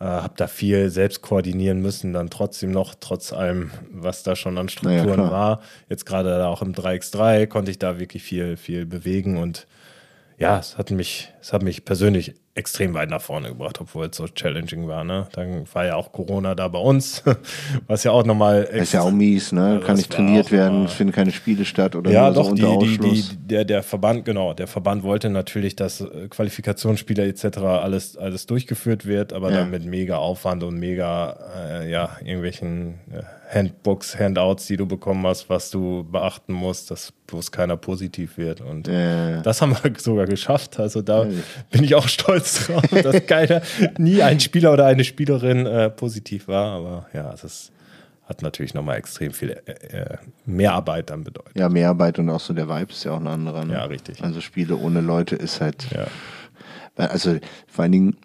äh, habe da viel selbst koordinieren müssen, dann trotzdem noch, trotz allem, was da schon an Strukturen klar. war. Jetzt gerade auch im 3x3 konnte ich da wirklich viel, viel bewegen und ja, es hat mich, es hat mich persönlich extrem weit nach vorne gebracht, obwohl es so challenging war. Ne? Dann war ja auch Corona da bei uns, <laughs> was ja auch nochmal ist ja auch mies, ne? Kann nicht trainiert werden, es finden keine Spiele statt oder ja, doch, so die, unter die, die, Ausschluss. der, der Verband, genau, der Verband wollte natürlich, dass äh, Qualifikationsspieler etc. alles, alles durchgeführt wird, aber Ja. dann mit mega Aufwand und mega, äh, ja, irgendwelchen äh, Handbooks, Handouts, die du bekommen hast, was du beachten musst, dass bloß keiner positiv wird. Und Äh, das haben wir <laughs> sogar geschafft. Also da Ehrlich? bin ich auch stolz drauf, dass <laughs> keiner, nie ein Spieler oder eine Spielerin äh, positiv war. Aber ja, das hat natürlich nochmal extrem viel äh, äh, Mehrarbeit dann bedeutet. ja, Mehrarbeit und auch so der Vibe ist ja auch ein anderer. Ne? Ja, richtig. Also Spiele ohne Leute ist halt. Ja. Also vor allen Dingen,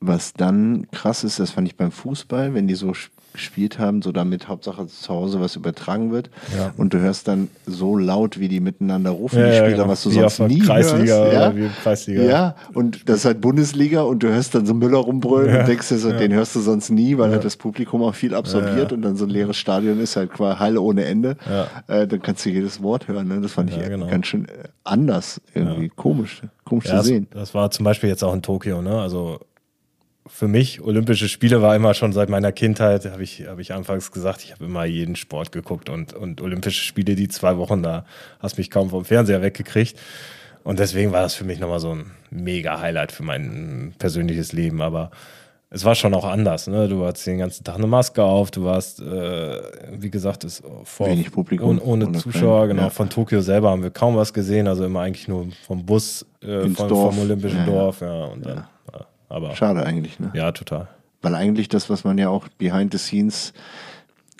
was dann krass ist, das fand ich beim Fußball, wenn die so sch- gespielt haben, so damit Hauptsache zu Hause was übertragen wird Ja. und du hörst dann so laut, wie die miteinander rufen, Ja, die Spieler, genau. was du Wie sonst nie Kreisliga hörst. Ja? wie Kreisliga. Ja, und das ist halt Bundesliga und du hörst dann so Müller rumbrüllen und denkst dir so, den hörst du sonst nie, weil halt das Publikum auch viel absorbiert und dann so ein leeres Stadion ist halt quasi Halle ohne Ende. Äh, dann kannst du jedes Wort hören. Ne? Das fand ich genau. ganz schön anders irgendwie. Komisch. Komisch zu das, sehen. das war zum Beispiel jetzt auch in Tokio, ne? Also für mich, Olympische Spiele war immer schon seit meiner Kindheit, habe ich, hab ich anfangs gesagt, ich habe immer jeden Sport geguckt und, und Olympische Spiele, die zwei Wochen, da hast mich kaum vom Fernseher weggekriegt. Und deswegen war das für mich nochmal so ein mega Highlight für mein persönliches Leben. Aber es war schon auch anders. Ne? Du hattest den ganzen Tag eine Maske auf, du warst, äh, wie gesagt, es vor, Wenig Publikum, ohne, ohne Zuschauer. Fan, Genau, ja. von Tokio selber haben wir kaum was gesehen, also immer eigentlich nur vom Bus, äh, Dorf. vom Olympischen Ja. Dorf. Ja, und dann, ja. Aber Schade eigentlich, ne? ja, total. Weil eigentlich das, was man ja auch behind the scenes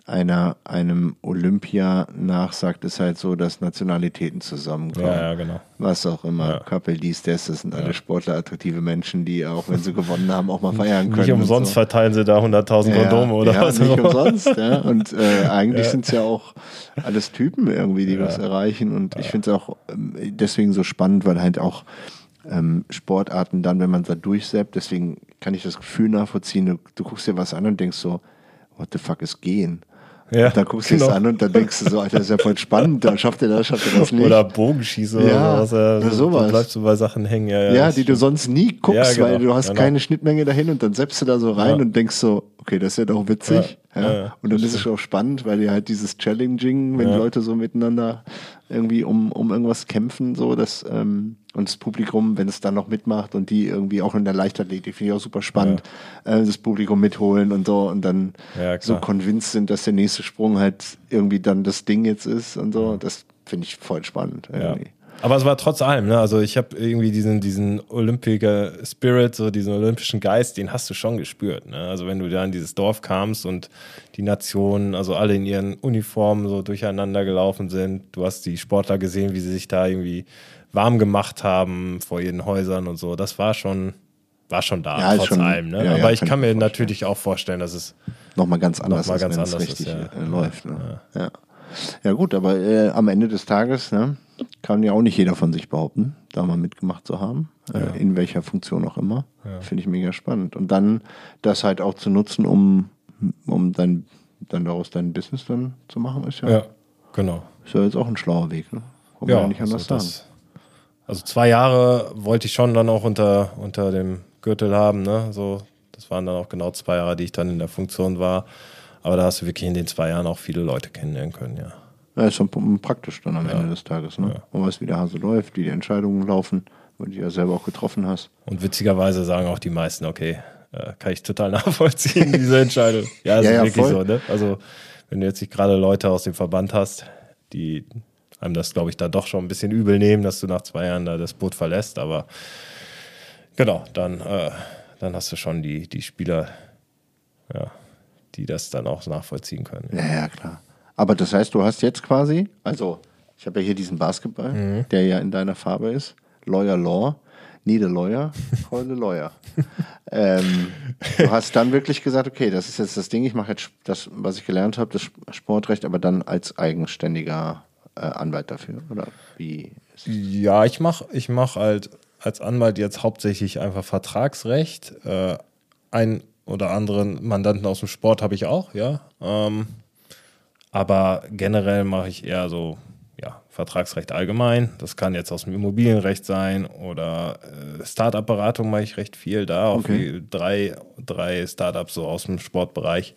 einer, einem Olympia nachsagt, ist halt so, dass Nationalitäten zusammenkommen. Ja, ja, genau. Was auch immer. Ja. Kappel, dies, das, das sind alle Sportler, attraktive Menschen, die auch, wenn sie gewonnen haben, auch mal feiern können. Nicht umsonst so. verteilen sie da 100.000 Kondome oder ja, was nicht umsonst. Ja. Und äh, eigentlich sind es ja auch alles Typen irgendwie, die Ja. was erreichen. Und ich finde es auch ähm, deswegen so spannend, weil halt auch ähm, Sportarten dann, wenn man da durchseppt, deswegen kann ich das Gefühl nachvollziehen, du, du guckst dir was an und denkst so, what the fuck ist gehen? Ja, Und dann guckst du es genau. an und dann denkst du so, Alter, das ist ja voll spannend, dann schafft er das, schafft er das nicht. Oder Bogenschießen Ja, oder sowas. sowas. Du bleibst so bei Sachen hängen. Ja, ja, ja, die du sonst nie guckst, Ja, genau, weil du hast genau. keine Schnittmenge dahin und dann seppst du da so rein Ja. und denkst so, okay, das ist ja doch witzig. Ja, Ja, ja, ja, und dann ist es auch spannend, weil die halt dieses Challenging, wenn Ja. Leute so miteinander irgendwie um, um irgendwas kämpfen, so dass ähm, und das Publikum, wenn es dann noch mitmacht und die irgendwie auch in der Leichtathletik, finde ich auch super spannend, äh, das Publikum mitholen und so und dann Ja, so convinced sind, dass der nächste Sprung halt irgendwie dann das Ding jetzt ist und so. Das finde ich voll spannend. Ja. Aber es war trotz allem, ne? Also ich habe irgendwie diesen, diesen Olympiker Spirit, so diesen olympischen Geist, den hast du schon gespürt. Ne? Also wenn du da in dieses Dorf kamst und die Nationen, also alle in ihren Uniformen so durcheinander gelaufen sind, du hast die Sportler gesehen, wie sie sich da irgendwie warm gemacht haben vor ihren Häusern und so. Das war schon, war schon da, Ja, ist trotz schon- allem. Ne? ja, Aber ja, ich kann kann mir vorstellen. natürlich auch vorstellen, dass es Nochmal ganz anders, Noch mal ist, ganz anders ist, richtig ja. äh, läuft. Ne? Ja. ja gut, aber äh, am Ende des Tages ne, kann ja auch nicht jeder von sich behaupten, da mal mitgemacht zu haben, äh, in welcher Funktion auch immer. Finde ich mega spannend. Und dann das halt auch zu nutzen, um, um dann, dann daraus dein Business dann zu machen, ist ja, ja, genau. ist ja jetzt auch ein schlauer Weg. Ne? Kann man ja, nicht anders also, sagen. das, also zwei Jahre wollte ich schon dann auch unter, unter dem Gürtel haben, ne? So, das waren dann auch genau zwei Jahre, die ich dann in der Funktion war. Aber da hast du wirklich in den zwei Jahren auch viele Leute kennenlernen können, ja. Ja, ist schon praktisch dann am Ende des Tages. Ne? Man weiß, wie der Hase läuft, wie die Entscheidungen laufen, weil du die ja selber auch getroffen hast. Und witzigerweise sagen auch die meisten, okay, äh, kann ich total <laughs> nachvollziehen, diese Entscheidung. Ja, ist Ja, ja, wirklich voll. so, ne? Also, wenn du jetzt nicht gerade Leute aus dem Verband hast, die einem das, glaube ich, da doch schon ein bisschen übel nehmen, dass du nach zwei Jahren da das Boot verlässt, aber genau, dann, äh, dann hast du schon die, die Spieler, ja, die das dann auch nachvollziehen können. Ja, ja, klar. Aber das heißt, du hast jetzt quasi, also ich habe ja hier diesen Basketball, Mhm. der ja in deiner Farbe ist. Lawyer Law, need a lawyer, call a lawyer. <laughs> ähm, du hast dann wirklich gesagt, okay, das ist jetzt das Ding, ich mache jetzt das, was ich gelernt habe, das Sportrecht, aber dann als eigenständiger äh, Anwalt dafür, oder wie? Ist es? Ja, ich mache ich mach halt als Anwalt jetzt hauptsächlich einfach Vertragsrecht. Äh, ein oder anderen Mandanten aus dem Sport habe ich auch, ja. Ähm, aber generell mache ich eher so ja, Vertragsrecht allgemein. Das kann jetzt aus dem Immobilienrecht sein oder äh, Start-up-Beratung mache ich recht viel da. Auch Okay. drei, drei Startups so aus dem Sportbereich.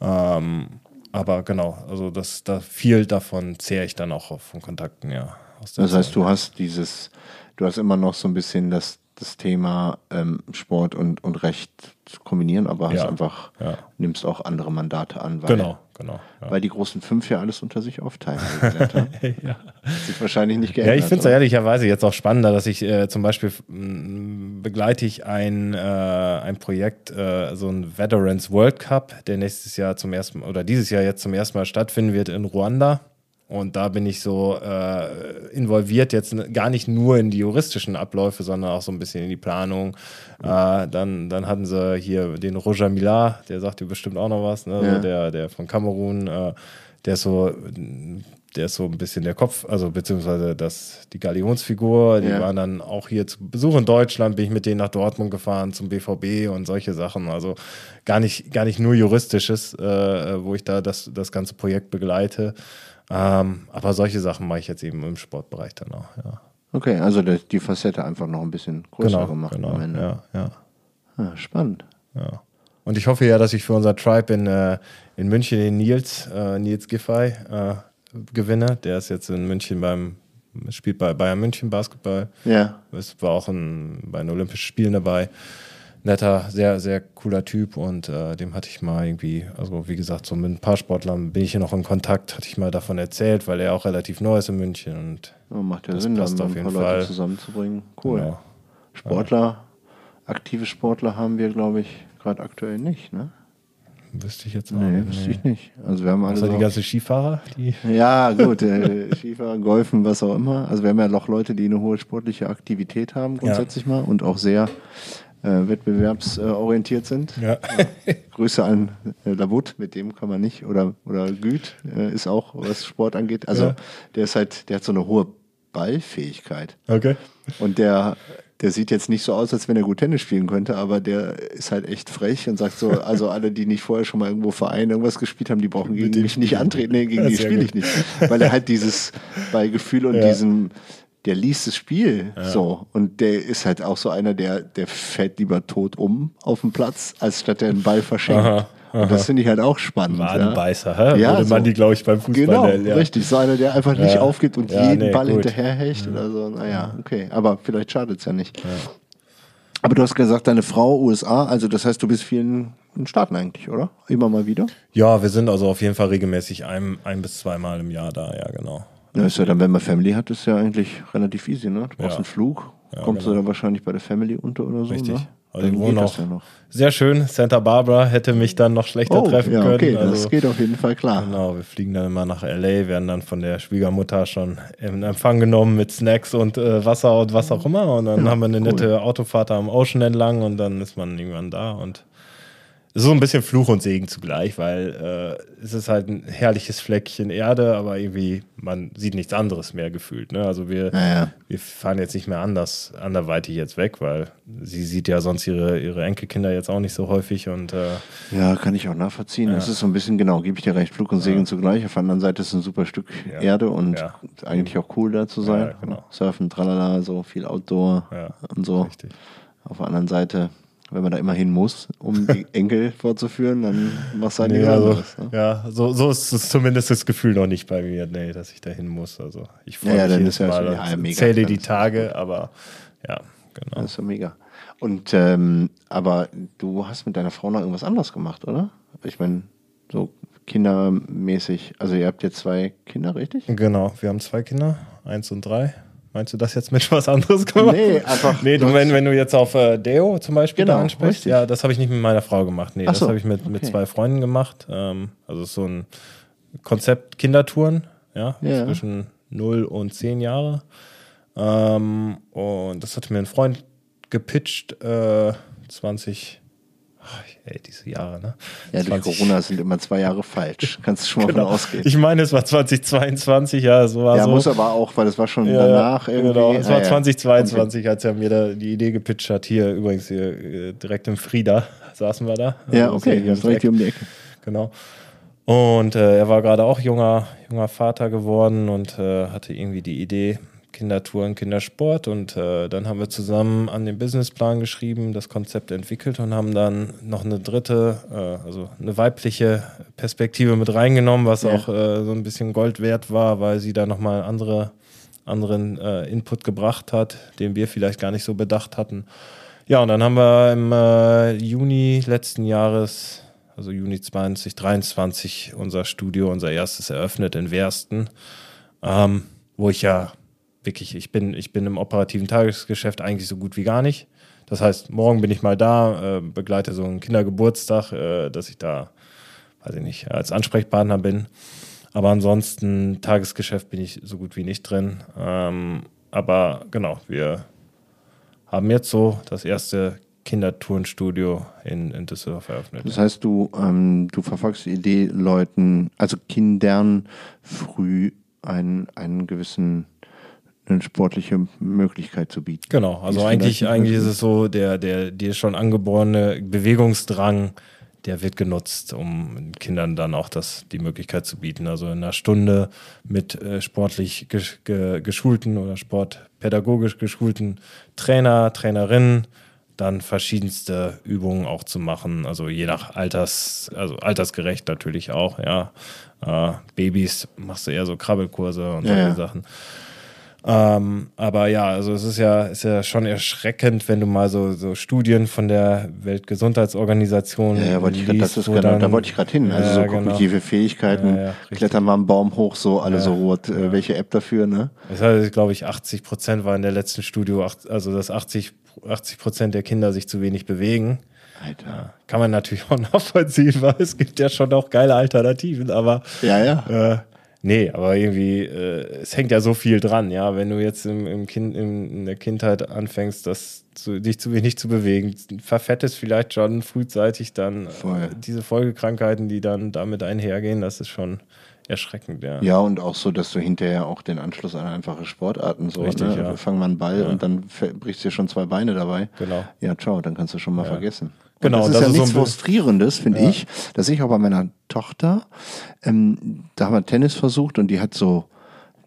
Ähm, aber genau, also das, da viel davon zehre ich dann auch von Kontakten, ja. Das heißt, Zeit. du hast dieses, du hast immer noch so ein bisschen das, das Thema ähm, Sport und, und Recht zu kombinieren, aber hast Ja, einfach, ja. nimmst auch andere Mandate an, weil, Genau, genau. Ja. weil die großen fünf ja alles unter sich aufteilen. <laughs> ja. Hat sich wahrscheinlich nicht Ja, geändert. ich finde es ehrlicherweise jetzt auch spannender, dass ich äh, zum Beispiel mh, begleite ich ein, äh, ein Projekt, äh, so ein Veterans World Cup, der nächstes Jahr zum ersten oder dieses Jahr jetzt zum ersten Mal stattfinden wird in Ruanda. Und da bin ich so äh, involviert, jetzt gar nicht nur in die juristischen Abläufe, sondern auch so ein bisschen in die Planung. Äh, dann, dann hatten sie hier den Roger Millar, der sagt dir bestimmt auch noch was, ne? Ja. der, der von Kamerun, äh, der ist so, der ist so ein bisschen der Kopf, also beziehungsweise das, die Galionsfigur, die Ja. waren dann auch hier zu Besuch in Deutschland, bin ich mit denen nach Dortmund gefahren zum BVB und solche Sachen. Also gar nicht, gar nicht nur juristisches, äh, wo ich da das, das ganze Projekt begleite. Ähm, aber solche Sachen mache ich jetzt eben im Sportbereich dann auch, ja. Okay, also die, Facette einfach noch ein bisschen größer Genau, gemacht genau, am Ende. ja, ja. Ah, spannend. Ja. Und ich hoffe ja, dass ich für unser Tribe in, äh, in München den Nils, äh, Nils Giffey, äh, gewinne. Der ist jetzt in München beim, spielt bei Bayern München Basketball. Ja. Es war auch ein, bei den Olympischen Spielen dabei. Netter, sehr, sehr cooler Typ und äh, dem hatte ich mal irgendwie, also wie gesagt, so mit ein paar Sportlern bin ich hier noch in Kontakt, hatte ich mal davon erzählt, weil er auch relativ neu ist in München und Ja, macht ja Das Sinn, passt dann auf ein paar jeden Leute Fall. zusammenzubringen. Cool. Genau. Sportler, aktive Sportler haben wir, glaube ich, gerade aktuell nicht, ne? wüsste ich jetzt auch Nee, nicht. wüsste ich nicht. Also wir haben alle Außer die ganzen Skifahrer, die Ja, gut, äh, <laughs> Skifahren, Golfen, was auch immer. Also wir haben ja noch Leute, die eine hohe sportliche Aktivität haben, grundsätzlich mal, und auch sehr äh, wettbewerbsorientiert sind. ja. <laughs> Grüße an äh, Labut, mit dem kann man nicht, oder, oder Güt äh, ist auch, was Sport angeht. Also Ja. der ist halt, der hat so eine hohe Ballfähigkeit. Okay. Und der, der sieht jetzt nicht so aus, als wenn er gut Tennis spielen könnte, aber der ist halt echt frech und sagt so, <laughs> also alle, die nicht vorher schon mal irgendwo Verein irgendwas gespielt haben, die brauchen gegen mich nicht antreten, nee, gegen Ja, die spiele ich nicht. Weil er halt dieses <laughs> Ballgefühl und Ja. diesen, der liest das Spiel so. Und der ist halt auch so einer, der, der fällt lieber tot um auf dem Platz, als statt der einen Ball verschenkt. Aha, Und das finde ich halt auch spannend. Wadenbeißer, ja. hä? Ja, Würde so. man die, glaube ich, beim Fußball Genau, nennen. Ja. richtig. So einer, der einfach nicht Ja. aufgibt und Ja, jeden nee, Ball gut. hinterherhecht oder so. Naja, okay. Aber vielleicht schadet es ja nicht. Aber du hast gesagt, deine Frau USA, also das heißt, du bist vielen Staaten eigentlich, oder? Immer mal wieder? Ja, wir sind also auf jeden Fall regelmäßig ein, ein bis zweimal im Jahr da, ja, genau. Ja, ist ja dann, wenn man Family hat, ist ja eigentlich relativ easy, ne? Du brauchst Ja. einen Flug, Ja, kommst genau. du dann wahrscheinlich bei der Family unter oder so, Richtig. ne? Also Dann geht das ja noch. sehr schön. Santa Barbara hätte mich dann noch schlechter Oh, treffen ja, können. okay, also, das geht auf jeden Fall klar. Genau, wir fliegen dann immer nach LA, werden dann von der Schwiegermutter schon in Empfang genommen mit Snacks und äh, Wasser und was auch immer. Und dann Ja, haben wir eine cool. nette Autofahrt am Ocean entlang und dann ist man irgendwann da. Und so ein bisschen Fluch und Segen zugleich, weil äh, es ist halt ein herrliches Fleckchen Erde, aber irgendwie, man sieht nichts anderes mehr gefühlt. Ne? Also wir, Ja, ja. wir fahren jetzt nicht mehr anders, anderweitig jetzt weg, weil sie sieht ja sonst ihre, ihre Enkelkinder jetzt auch nicht so häufig und äh, Ja, kann ich auch nachvollziehen. Es ist so ein bisschen, genau, gebe ich dir recht, Flug und Segen zugleich. Auf der anderen Seite ist es ein super Stück Ja. Erde und Ja. eigentlich auch cool da zu sein. Ja, genau. Surfen, tralala, so viel Outdoor Ja, und so. richtig. Auf der anderen Seite, wenn man da immer hin muss, um die <laughs> Enkel vorzuführen, dann machst du halt Nee, nichts also, anderes. Ne? ja, so, so ist es zumindest das Gefühl noch nicht bei mir, nee, dass ich da hin muss. Also ich freue Ja, ja, mich dann jedes ja Mal, ja, mega, zähle die Tage, aber ja, genau. Das ist ja mega. Und ähm, aber du hast mit deiner Frau noch irgendwas anderes gemacht, oder? Ich meine, so kindermäßig, also ihr habt jetzt zwei Kinder, richtig? Genau, wir haben zwei Kinder, eins und drei. Meinst du das jetzt mit <laughs> was anderes gemacht? Nee, einfach- Nee, du, wenn, wenn du jetzt auf äh, Deo zum Beispiel Genau, da ansprichst, richtig. ja, das habe ich nicht mit meiner Frau gemacht. Nee, Ach das so, habe ich mit, mit okay. zwei Freunden gemacht. Ähm, also so ein Konzept Kindertouren, ja, Ja. zwischen 0 und 10 Jahre. Ähm, und das hat mir ein Freund gepitcht, äh, 20, ach, ey, diese Jahre, ne? Ja, durch 20 Corona sind immer zwei Jahre falsch. Kannst du schon mal Genau. von ausgehen. Ich meine, es war 2022, ja, so war ja, so. muss aber auch, weil das war schon Ja, danach irgendwie. Genau, es war Ah, ja. 2022, als er mir da die Idee gepitcht hat. Hier übrigens hier, äh, direkt im Frieda <laughs> saßen wir da. Ja, Also, okay, hier das richtig Eck. um die Ecke. Genau. Und äh, er war gerade auch junger, junger Vater geworden und äh, hatte irgendwie die Idee, Kindertouren, Kindersport. Und äh, dann haben wir zusammen an den Businessplan geschrieben, das Konzept entwickelt und haben dann noch eine dritte, äh, also eine weibliche Perspektive mit reingenommen, was Ja. auch äh, so ein bisschen Gold wert war, weil sie da nochmal andere, anderen äh, Input gebracht hat, den wir vielleicht gar nicht so bedacht hatten. Ja, und dann haben wir im äh, Juni letzten Jahres, also Juni 2023, unser Studio, unser erstes eröffnet in Wersten, ähm, wo ich ja wirklich, ich bin, ich bin im operativen Tagesgeschäft eigentlich so gut wie gar nicht. Das heißt, morgen bin ich mal da, äh, begleite so einen Kindergeburtstag, äh, dass ich da, weiß ich nicht, als Ansprechpartner bin. Aber ansonsten, Tagesgeschäft bin ich so gut wie nicht drin. Ähm, aber genau, wir haben jetzt so das erste Kindertourenstudio in, in Düsseldorf eröffnet. Das heißt, du, ähm, du verfolgst die Idee, Leuten, also Kindern früh einen, einen gewissen, eine sportliche Möglichkeit zu bieten. Genau, also eigentlich, eigentlich ist es so, der, der, der schon angeborene Bewegungsdrang, der wird genutzt, um Kindern dann auch das, die Möglichkeit zu bieten. Also in einer Stunde mit äh, sportlich gesch, ge, geschulten oder sportpädagogisch geschulten Trainer, Trainerinnen, dann verschiedenste Übungen auch zu machen. Also je nach Alters, also altersgerecht natürlich auch, ja. Äh, Babys machst du eher so Krabbelkurse und Ja, solche ja. Sachen. Ähm, aber ja, also es ist ja, ist ja schon erschreckend, wenn du mal so, so Studien von der Weltgesundheitsorganisation Ja, ja, wollte ich grad, das ist genau, dann- da wollte ich gerade hin. Also Ja, so genau. kognitive Fähigkeiten, Ja, klettern mal einen Baum hoch, so alle so rot. Äh, welche App dafür, ne? Das heißt, glaube ich, 80 Prozent war in der letzten Studie, acht- also dass 80 Prozent der Kinder sich zu wenig bewegen. Alter. Kann man natürlich <laughs> auch nachvollziehen, weil es gibt ja schon auch geile Alternativen, aber Ja, ja. Äh, nee, aber irgendwie, äh, es hängt ja so viel dran, ja. Wenn du jetzt im, im kind, im, in der Kindheit anfängst, das zu, dich zu wenig zu bewegen, verfettest vielleicht schon frühzeitig dann äh, diese Folgekrankheiten, die dann damit einhergehen, das ist schon erschreckend, ja. Ja, und auch so, dass du hinterher auch den Anschluss an einfache Sportarten so, Richtig, ne? ja. Fang mal einen Ball Ja. und dann brichst du dir schon zwei Beine dabei. Genau. Ja, ciao, dann kannst du schon mal vergessen. Genau, das ist das ja ist so nichts bi- Frustrierendes, finde ich. Das sehe ich auch bei meiner Tochter. Ähm, da haben wir Tennis versucht und die hat so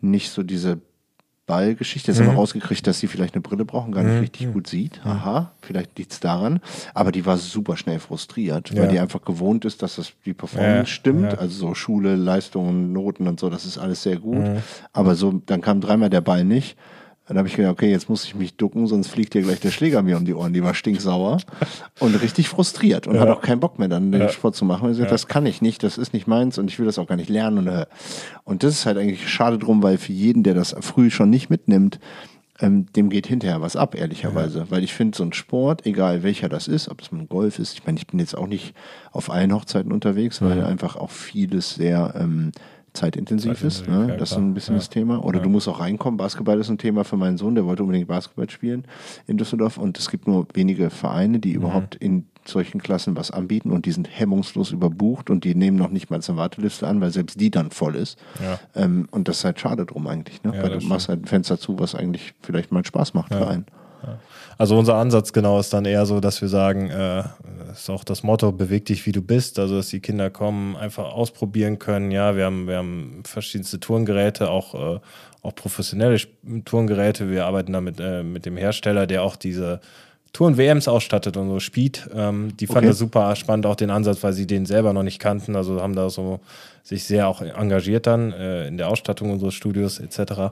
nicht so diese Ballgeschichte. Jetzt haben wir Mhm. rausgekriegt, dass sie vielleicht eine Brille brauchen, gar nicht richtig gut sieht. Aha, vielleicht liegt es daran. Aber die war super schnell frustriert, weil Ja. die einfach gewohnt ist, dass das die Performance Ja, stimmt. ja. Also so Schule, Leistungen, Noten und so, das ist alles sehr gut. Mhm. Aber so, dann kam dreimal der Ball nicht. Dann habe ich gedacht, okay, jetzt muss ich mich ducken, sonst fliegt dir gleich der Schläger mir um die Ohren. Die war stinksauer und richtig frustriert und Ja. hat auch keinen Bock mehr, dann den Ja. Sport zu machen. Und ich gesagt, Ja. das kann ich nicht, das ist nicht meins und ich will das auch gar nicht lernen. Und, äh, und das ist halt eigentlich schade drum, weil für jeden, der das früh schon nicht mitnimmt, ähm, dem geht hinterher was ab, ehrlicherweise. Weil ich finde, so ein Sport, egal welcher das ist, ob es ein Golf ist, ich meine, ich bin jetzt auch nicht auf allen Hochzeiten unterwegs, weil einfach auch vieles sehr ähm, zeitintensiv ist. Ne? ja, Das ist ein bisschen Ja. das Thema. Oder du musst auch reinkommen. Basketball ist ein Thema für meinen Sohn, der wollte unbedingt Basketball spielen in Düsseldorf. Und es gibt nur wenige Vereine, Mhm. die überhaupt in solchen Klassen was anbieten und die sind hemmungslos überbucht und die nehmen noch nicht mal eine Warteliste an, weil selbst die dann voll ist. Ja. Ähm, und das ist halt schade drum eigentlich, ne? Ja, weil du machst halt ein Fenster zu, was eigentlich vielleicht mal Spaß macht für einen. Also unser Ansatz genau ist dann eher so, dass wir sagen, äh, ist auch das Motto, beweg dich wie du bist, also dass die Kinder kommen, einfach ausprobieren können. Ja, wir haben, wir haben verschiedenste Turngeräte, auch, äh, auch professionelle Turngeräte. Wir arbeiten da mit, äh, mit dem Hersteller, der auch diese Touren-WMs ausstattet und so Speed. Ähm, die fanden Okay. das super spannend, auch den Ansatz, weil sie den selber noch nicht kannten. Also haben da so sich sehr auch engagiert dann äh, in der Ausstattung unseres Studios etc.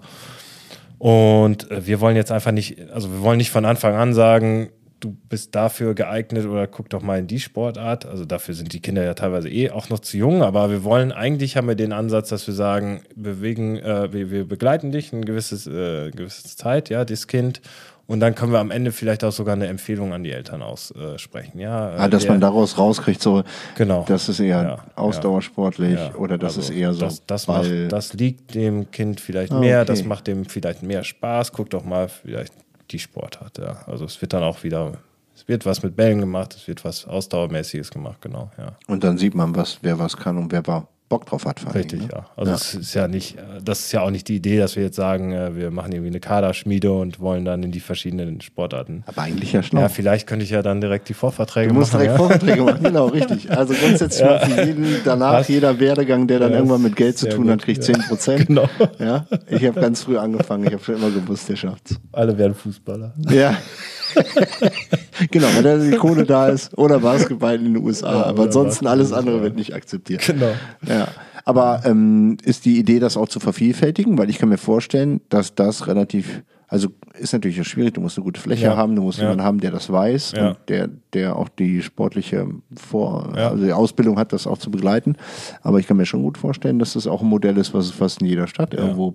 Und äh, wir wollen jetzt einfach nicht, also wir wollen nicht von Anfang an sagen, du bist dafür geeignet oder guck doch mal in die Sportart. Also dafür sind die Kinder ja teilweise eh auch noch zu jung, aber wir wollen, eigentlich haben wir den Ansatz, dass wir sagen, bewegen, äh, wir, wir begleiten dich ein gewisses, äh, gewisse Zeit, ja, das Kind. Und dann können wir am Ende vielleicht auch sogar eine Empfehlung an die Eltern aussprechen. Ja, Ah, dass der- man daraus rauskriegt, so, Genau. das ist eher Ja, ausdauersportlich ja. oder das Also ist eher so. Das, das, macht, das liegt dem Kind vielleicht Ah, mehr, okay. das macht dem vielleicht mehr Spaß. Guck doch mal, vielleicht die Sportart. Ja. Also es wird dann auch wieder, es wird was mit Bällen gemacht, es wird was Ausdauermäßiges gemacht, genau. Ja. Und dann sieht man, was, wer was kann und wer wa- Bock drauf hat. Richtig, Dingen, ne? ja. Also es ist ja nicht, das ist ja auch nicht die Idee, dass wir jetzt sagen, äh, wir machen irgendwie eine Kaderschmiede und wollen dann in die verschiedenen Sportarten. Aber eigentlich ja schlau. Ja, vielleicht könnte ich ja dann direkt die Vorverträge Du musst machen. direkt ja. Vorträge machen, <laughs> genau, richtig. Also grundsätzlich für jeden danach, Was? jeder Werdegang, der dann Ja, irgendwann mit Geld zu tun hat, gut, kriegt ja. 10 Prozent. <laughs> Genau. Ja, ich habe ganz früh angefangen, ich habe schon immer gewusst, der schafft's. Alle werden Fußballer. Ja. <laughs> <laughs> genau, weil da die Kohle da ist oder Basketball in den USA. Ja, aber ansonsten alles andere wird nicht akzeptiert. Genau. Ja, aber ähm, ist die Idee, das auch zu vervielfältigen? Weil ich kann mir vorstellen, dass das relativ, also ist natürlich schwierig, du musst eine gute Fläche Ja. haben, du musst Ja. jemanden haben, der das weiß Ja. und der, der auch die sportliche Vor-, also die Ausbildung hat, das auch zu begleiten. Aber ich kann mir schon gut vorstellen, dass das auch ein Modell ist, was es fast in jeder Stadt irgendwo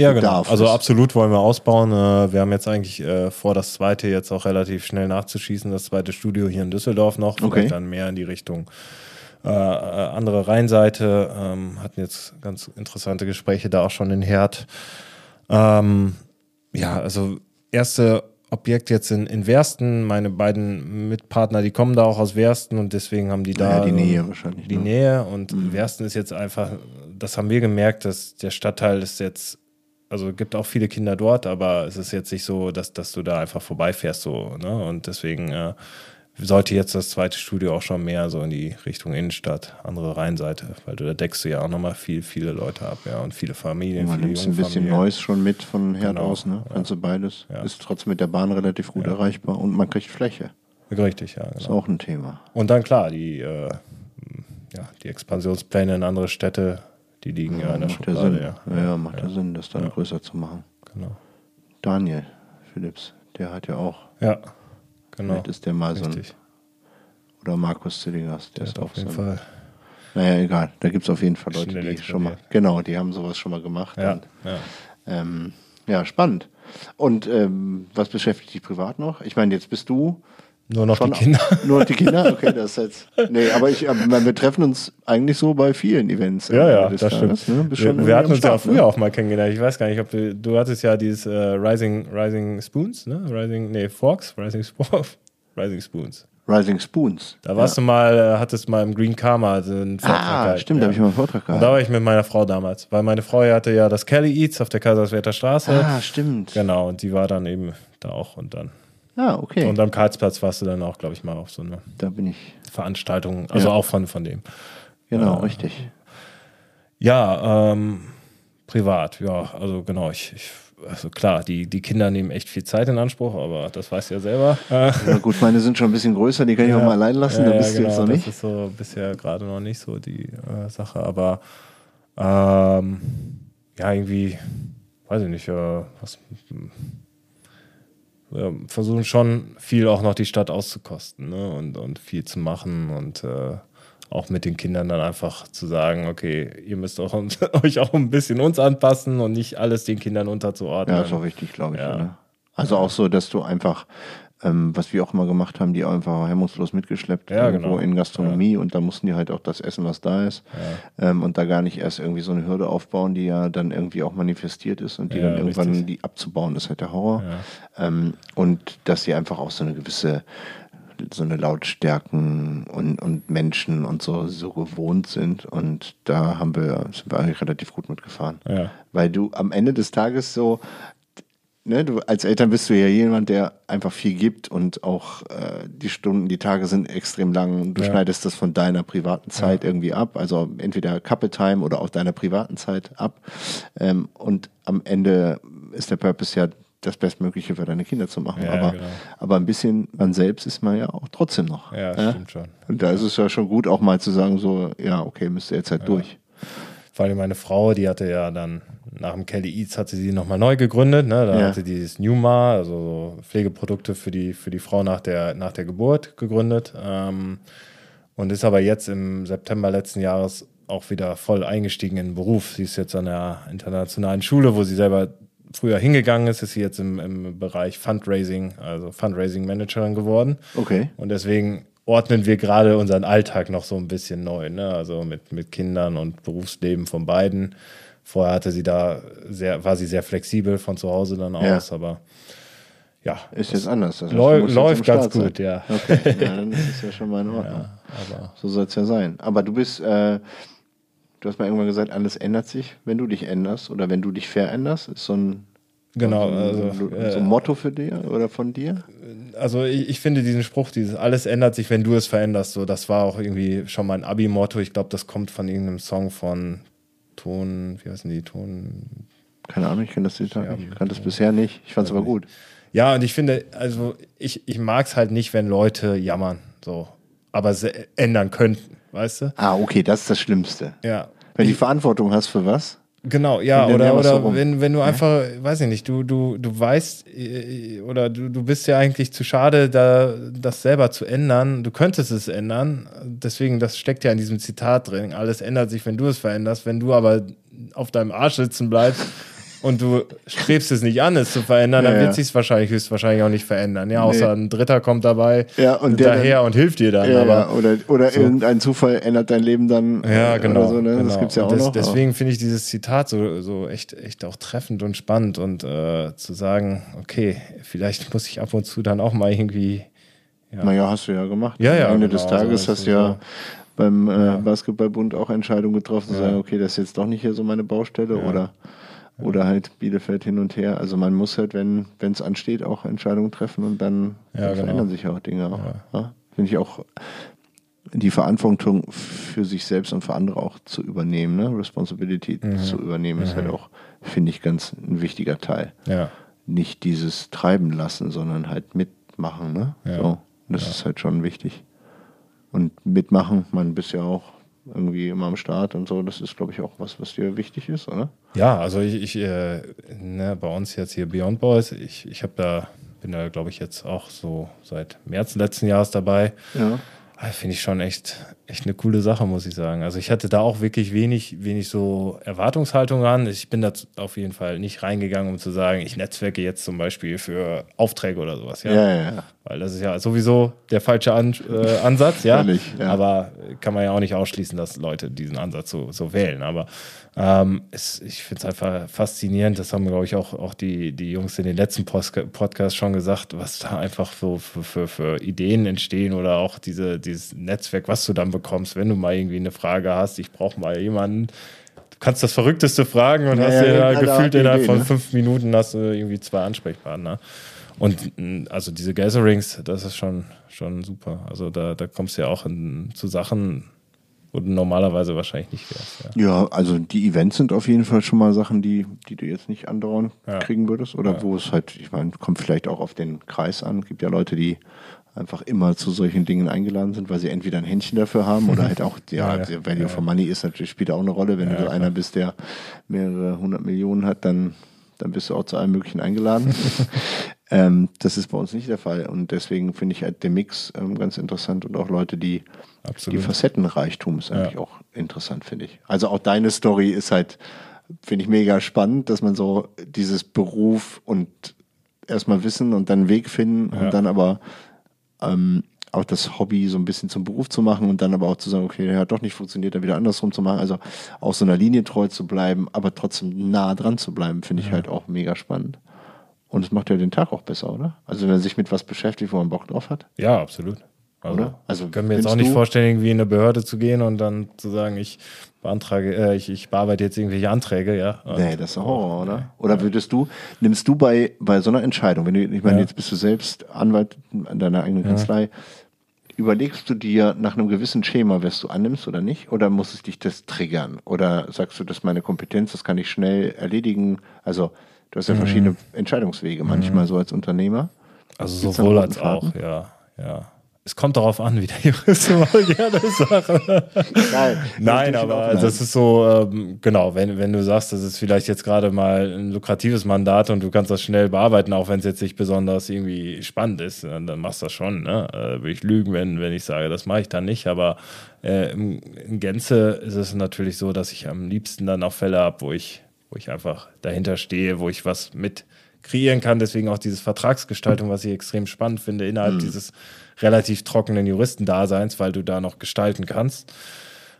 Ja, genau. bedarf. Also Das- absolut wollen wir ausbauen. Äh, Wir haben jetzt eigentlich äh, vor, das zweite jetzt auch relativ schnell nachzuschießen, das zweite Studio hier in Düsseldorf noch, Okay. vielleicht dann mehr in die Richtung äh, äh, andere Rheinseite. Ähm, hatten jetzt ganz interessante Gespräche da auch schon in Herd. Ähm, ja, also erste Objekt jetzt in, in Wersten. Meine beiden Mitpartner, die kommen da auch aus Wersten und deswegen haben die da Ja, die Nähe wahrscheinlich, Die ne? Nähe und Wersten ist jetzt einfach, das haben wir gemerkt, dass der Stadtteil ist jetzt, also gibt auch viele Kinder dort, aber es ist jetzt nicht so, dass, dass du da einfach vorbeifährst so, ne? Und deswegen äh, sollte jetzt das zweite Studio auch schon mehr so in die Richtung Innenstadt, andere Rheinseite, weil du da deckst du ja auch nochmal viel, viele Leute ab, ja, und viele Familien. Man nimmt ein bisschen. Neues schon mit von Herd Genau, aus, ne? Kannst du beides. Ja. Ist trotzdem mit der Bahn relativ gut erreichbar und man kriegt Fläche. Richtig, ja, Ist genau. auch ein Thema. Und dann klar, die, äh, ja, die Expansionspläne in andere Städte, die liegen ja, in der macht ja Schublade, Sinn. ja. Ja, macht ja, Sinn, das dann größer zu machen. Genau. Daniel Philips, der hat ja auch, Ja, genau. vielleicht ist der mal so ein, Richtig. oder Markus Zillingers, der Der ist auch auf jeden so ein, Fall. Naja, egal, da gibt es auf jeden Fall Leute, Schnell die schon mal, genau, die haben sowas schon mal gemacht. Ja, Und, ja. ähm, ja, spannend. Und ähm, was beschäftigt dich privat noch? Ich meine, jetzt bist du Nur noch schon die Kinder. <laughs> Nur noch die Kinder? Okay, das ist jetzt. Nee, aber ich, wir treffen uns eigentlich so bei vielen Events. Ja, ja, das Tages, stimmt. Ne? Wir, wir hatten uns ja Start, früher ne? auch mal kennengelernt. Ich weiß gar nicht, ob du, du hattest ja dieses äh, Rising, Rising Spoons, ne? Rising, nee, Forks, Rising, Sp <laughs> Rising Spoons. Rising Spoons. Da warst du mal, äh, hattest mal im Green Karma so einen Vortrag. Ah, gehalten, stimmt, ja. da habe ich mal einen Vortrag Und gehabt. da war ich mit meiner Frau damals, weil meine Frau ja hatte ja das Kelly Eats auf der Kaiserswerther Straße. Ah, stimmt. Genau, und die war dann eben da auch und dann. Ah, okay. Und am Karlsplatz warst du dann auch, glaube ich, mal auf so eine da bin ich. Veranstaltung, also Ja. auch von, von dem. Genau, Ah. richtig. Ja, ähm, privat, ja, also genau, ich, ich also klar, die, die Kinder nehmen echt viel Zeit in Anspruch, aber das weißt du ja selber. Äh, Na gut, meine sind schon ein bisschen größer, die kann ich auch mal allein lassen, da ja, bist du jetzt genau, noch nicht. Das ist so bisher gerade noch nicht so die äh, Sache, aber ähm, ja, irgendwie weiß ich nicht, äh, was, wir versuchen schon viel auch noch die Stadt auszukosten ne? und, und viel zu machen und äh, auch mit den Kindern dann einfach zu sagen, okay, ihr müsst auch, <laughs> euch auch ein bisschen uns anpassen und nicht alles den Kindern unterzuordnen. Ja, ist auch wichtig, glaube ich. Ja. Also auch so, dass du einfach ähm, was wir auch immer gemacht haben, die einfach hemmungslos mitgeschleppt ja, irgendwo genau. in Gastronomie ja. und da mussten die halt auch das essen, was da ist ja. ähm, und da gar nicht erst irgendwie so eine Hürde aufbauen, die ja dann irgendwie auch manifestiert ist und die dann irgendwann richtig. die abzubauen, das ist halt der Horror. Ähm, und dass sie einfach auch so eine gewisse so eine Lautstärken und, und Menschen und so, so gewohnt sind. Und da haben wir, sind wir eigentlich relativ gut mitgefahren. Weil du am Ende des Tages so, ne, du als Eltern bist du ja jemand, der einfach viel gibt und auch äh, die Stunden, die Tage sind extrem lang. Du ja. schneidest das von deiner privaten Zeit ja. irgendwie ab, also entweder Couple Time oder auch deiner privaten Zeit ab. Ähm, und am Ende ist der Purpose ja das Bestmögliche für deine Kinder zu machen. Ja, aber, genau. aber ein bisschen man selbst ist man ja auch trotzdem noch. Ja, ja, stimmt schon. Und da ist es ja schon gut, auch mal zu sagen, so, ja, okay, müsst ihr jetzt halt durch. Vor allem meine Frau, die hatte ja dann nach dem Kelly Eats hatte sie nochmal neu gegründet. Ne? Da Ja. hatte sie dieses Numa, also so Pflegeprodukte für die, für die Frau nach der, nach der Geburt gegründet. Ähm, und ist aber jetzt im September letzten Jahres auch wieder voll eingestiegen in den Beruf. Sie ist jetzt an der internationalen Schule, wo sie selber früher hingegangen ist, ist sie jetzt im, im Bereich Fundraising, also Fundraising Managerin geworden. Okay. Und deswegen ordnen wir gerade unseren Alltag noch so ein bisschen neu, ne? Also mit, mit Kindern und Berufsleben von beiden. Vorher hatte sie da sehr, war sie sehr flexibel von zu Hause dann Ja. aus, aber ja. Ist jetzt anders. Heißt, Läu- läuft am Start ganz sein. gut, ja. Okay, ja, dann ist ja schon mal in <laughs> Ordnung. Aber So soll es ja sein. Aber du bist, äh, du hast mal irgendwann gesagt, alles ändert sich, wenn du dich änderst oder wenn du dich veränderst. Ist so ein, genau, so ein, also, so ein Motto für dir oder von dir? also ich, ich finde diesen Spruch, dieses alles ändert sich, wenn du es veränderst, so, das war auch irgendwie schon mal ein Abi-Motto. Ich glaube, das kommt von irgendeinem Song von Ton, wie heißen die, Ton, Keine Ahnung, ich kenne das Ja, nicht. Ich kannte das bisher nicht. Ich fand es aber gut. Ja, und ich finde, also ich, ich mag es halt nicht, wenn Leute jammern, so, aber ändern könnten, weißt du? Ah, okay, das ist das Schlimmste. Ja. Wenn du die Verantwortung hast für was? Genau, ja, oder, oder rum. wenn, wenn du einfach, weiß ich nicht, du, du, du weißt, äh, oder du, du bist ja eigentlich zu schade, da das selber zu ändern. Du könntest es ändern. Deswegen, das steckt ja in diesem Zitat drin. Alles ändert sich, wenn du es veränderst. Wenn du aber auf deinem Arsch sitzen bleibst und du strebst es nicht an, es zu verändern, dann Ja, wird ja. sich es wahrscheinlich höchstwahrscheinlich auch nicht verändern. Ja, außer Nee. ein Dritter kommt dabei Ja, und der hinterher und hilft dir dann. Ja, aber oder oder irgendein Zufall ändert dein Leben dann. ja, genau. Oder so, ne? genau. Das gibt's ja auch des, noch. Deswegen finde ich dieses Zitat so, so echt, echt auch treffend und spannend und äh, zu sagen, okay, vielleicht muss ich ab und zu dann auch mal irgendwie. Ja, Naja, hast du ja gemacht. Ja, ja, Am Ende genau, des Tages so hast du ja beim äh, Basketballbund auch Entscheidungen getroffen, zu sagen, okay, das ist jetzt doch nicht hier so meine Baustelle Ja. oder halt Bielefeld hin und her. Also man muss halt, wenn es ansteht, auch Entscheidungen treffen und dann, Ja, dann genau. verändern sich auch Dinge. Ja. Finde ich auch die Verantwortung für sich selbst und für andere auch zu übernehmen, ne? Responsibility Mhm. zu übernehmen, ist halt auch, finde ich, ganz ein wichtiger Teil. ja, nicht dieses Treiben lassen, sondern halt mitmachen. Ne? So. Das ist halt schon wichtig. Und mitmachen, man bist ja auch irgendwie immer am Start und so, das ist, glaube ich, auch was, was dir wichtig ist, oder? ja, also ich, ich äh, ne, bei uns jetzt hier Beyond Boys, ich, ich habe da, bin da, glaube ich, jetzt auch so seit März letzten Jahres dabei. Ja. Ah, Finde ich schon echt, echt eine coole Sache, muss ich sagen. Also ich hatte da auch wirklich wenig, wenig so Erwartungshaltung ran. Ich bin da auf jeden Fall nicht reingegangen, um zu sagen, ich netzwerke jetzt zum Beispiel für Aufträge oder sowas. Ja, Ja, ja. Weil das ist ja sowieso der falsche An äh, Ansatz, ja. Völlig, ja. Aber kann man ja auch nicht ausschließen, dass Leute diesen Ansatz so, so wählen. Aber ähm, es, ich finde es einfach faszinierend. Das haben, glaube ich, auch, auch die, die Jungs in den letzten Post Podcasts schon gesagt, was da einfach so für, für, für Ideen entstehen oder auch diese, dieses Netzwerk, was du dann bekommst, wenn du mal irgendwie eine Frage hast. Ich brauche mal jemanden. Du kannst das Verrückteste fragen und Ja, hast ja, haben gefühlt innerhalb von ne? fünf Minuten hast du irgendwie zwei Ansprechpartner. Und also diese Gatherings, das ist schon, schon super. Also da, da kommst du ja auch in, zu Sachen, wo du normalerweise wahrscheinlich nicht wärst. Ja. Ja, also die Events sind auf jeden Fall schon mal Sachen, die, die du jetzt nicht andauernd Ja. kriegen würdest. Oder wo es halt, ich meine, kommt vielleicht auch auf den Kreis an. Es gibt ja Leute, die einfach immer zu solchen Dingen eingeladen sind, weil sie entweder ein Händchen dafür haben oder halt auch, <laughs> ja, Ja, ja. der Value for Money ist natürlich, spielt auch eine Rolle. Wenn Ja, du einer bist, der mehrere hundert Millionen hat, dann dann bist du auch zu allem Möglichen eingeladen. <laughs> ähm, das ist bei uns nicht der Fall. Und deswegen finde ich halt den Mix ähm, ganz interessant und auch Leute, die Absolut. die Facettenreichtum ist eigentlich ja. auch interessant, finde ich. Also auch deine Story ist halt, finde ich mega spannend, dass man so dieses Beruf und erstmal Wissen und dann Weg finden ja. und dann aber ähm, auch das Hobby so ein bisschen zum Beruf zu machen und dann aber auch zu sagen, okay, der hat doch nicht funktioniert, dann wieder andersrum zu machen. Also auch so einer Linie treu zu bleiben, aber trotzdem nah dran zu bleiben, finde ich ja. halt auch mega spannend. Und es macht ja den Tag auch besser, oder? Also wenn man sich mit was beschäftigt, wo man Bock drauf hat. Ja, absolut. Also, oder? Also können wir jetzt auch nicht vorstellen, irgendwie in eine Behörde zu gehen und dann zu sagen, ich beantrage, äh, ich, ich bearbeite jetzt irgendwelche Anträge, ja. Nee, das ist Horror, oder? Oder würdest du, nimmst du bei, bei so einer Entscheidung, wenn du, ich meine, ja. jetzt bist du selbst Anwalt an deiner eigenen ja. Kanzlei, überlegst du dir nach einem gewissen Schema, was du annimmst oder nicht? Oder muss es dich das triggern? Oder sagst du, das ist meine Kompetenz, das kann ich schnell erledigen? Also, du hast ja mhm. verschiedene Entscheidungswege manchmal mhm. so als Unternehmer. Also sowohl als auch, ja, ja. Es kommt darauf an, wie der <laughs> Jurist immer gerne sagt. Nein, Nein aber das ist so, ähm, genau, wenn, wenn du sagst, das ist vielleicht jetzt gerade mal ein lukratives Mandat und du kannst das schnell bearbeiten, auch wenn es jetzt nicht besonders irgendwie spannend ist, dann, dann machst du das schon. Ne? Äh, würde ich lügen, wenn, wenn ich sage, das mache ich dann nicht. Aber äh, in, in Gänze ist es natürlich so, dass ich am liebsten dann auch Fälle habe, wo ich, wo ich einfach dahinter stehe, wo ich was mit kreieren kann. Deswegen auch diese Vertragsgestaltung, was ich extrem spannend finde, innerhalb mhm. dieses relativ trockenen Juristendaseins, weil du da noch gestalten kannst.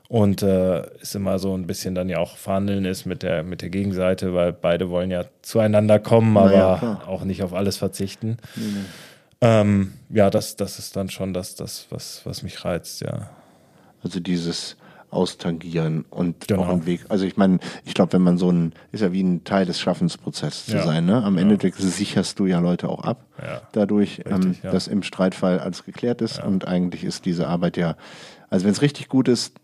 Und äh, ist immer so ein bisschen dann ja auch verhandeln ist mit der, mit der Gegenseite, weil beide wollen ja zueinander kommen, aber ja, auch nicht auf alles verzichten. Mhm. Ähm, ja, das, das ist dann schon das, das was, was mich reizt, ja. Also dieses austangieren und genau. auch einen Weg. Also ich meine, ich glaube, wenn man so ein, ist ja wie ein Teil des Schaffensprozesses zu ja. sein, ne? Am Ende ja. sicherst du ja Leute auch ab, ja. dadurch, ähm, richtig, ähm, dass im Streitfall alles geklärt ist und eigentlich ist diese Arbeit ja, also wenn es richtig gut ist,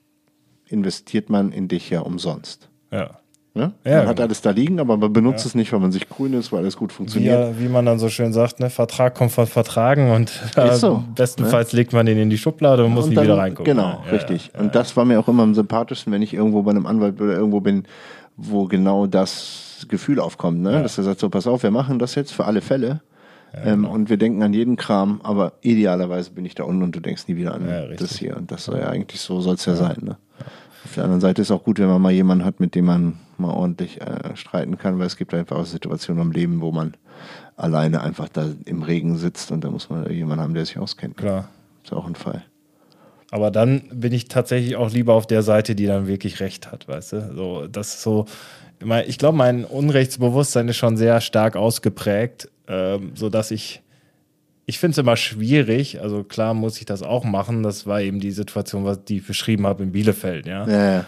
investiert man in dich ja umsonst. Ja. Ne? Ja, man hat genau. alles da liegen, aber man benutzt ja. es nicht, weil man sich grün ist, weil alles gut funktioniert. Wie, wie man dann so schön sagt, ne? Vertrag kommt von Vertragen und äh, so, bestenfalls ne? legt man den in die Schublade und, und muss nie wieder reingucken. Genau, ja, richtig. Und das war mir auch immer am sympathischsten, wenn ich irgendwo bei einem Anwalt oder irgendwo bin, wo genau das Gefühl aufkommt, ne? dass er sagt, so pass auf, wir machen das jetzt für alle Fälle. Ähm, genau. Und wir denken an jeden Kram, aber idealerweise bin ich da unten und du denkst nie wieder an das hier. Und das soll ja eigentlich so soll es ja, sein. Ne? Auf der anderen Seite ist es auch gut, wenn man mal jemanden hat, mit dem man mal ordentlich äh, streiten kann, weil es gibt einfach auch Situationen im Leben, wo man alleine einfach da im Regen sitzt und da muss man jemanden haben, der sich auskennt. Klar. Ist auch ein Fall. Aber dann bin ich tatsächlich auch lieber auf der Seite, die dann wirklich recht hat, weißt du? So, das so, ich glaube, mein Unrechtsbewusstsein ist schon sehr stark ausgeprägt, ähm, sodass ich ich finde es immer schwierig. Also klar muss ich das auch machen. Das war eben die Situation, was die ich beschrieben habe in Bielefeld. Ja. ja, ja.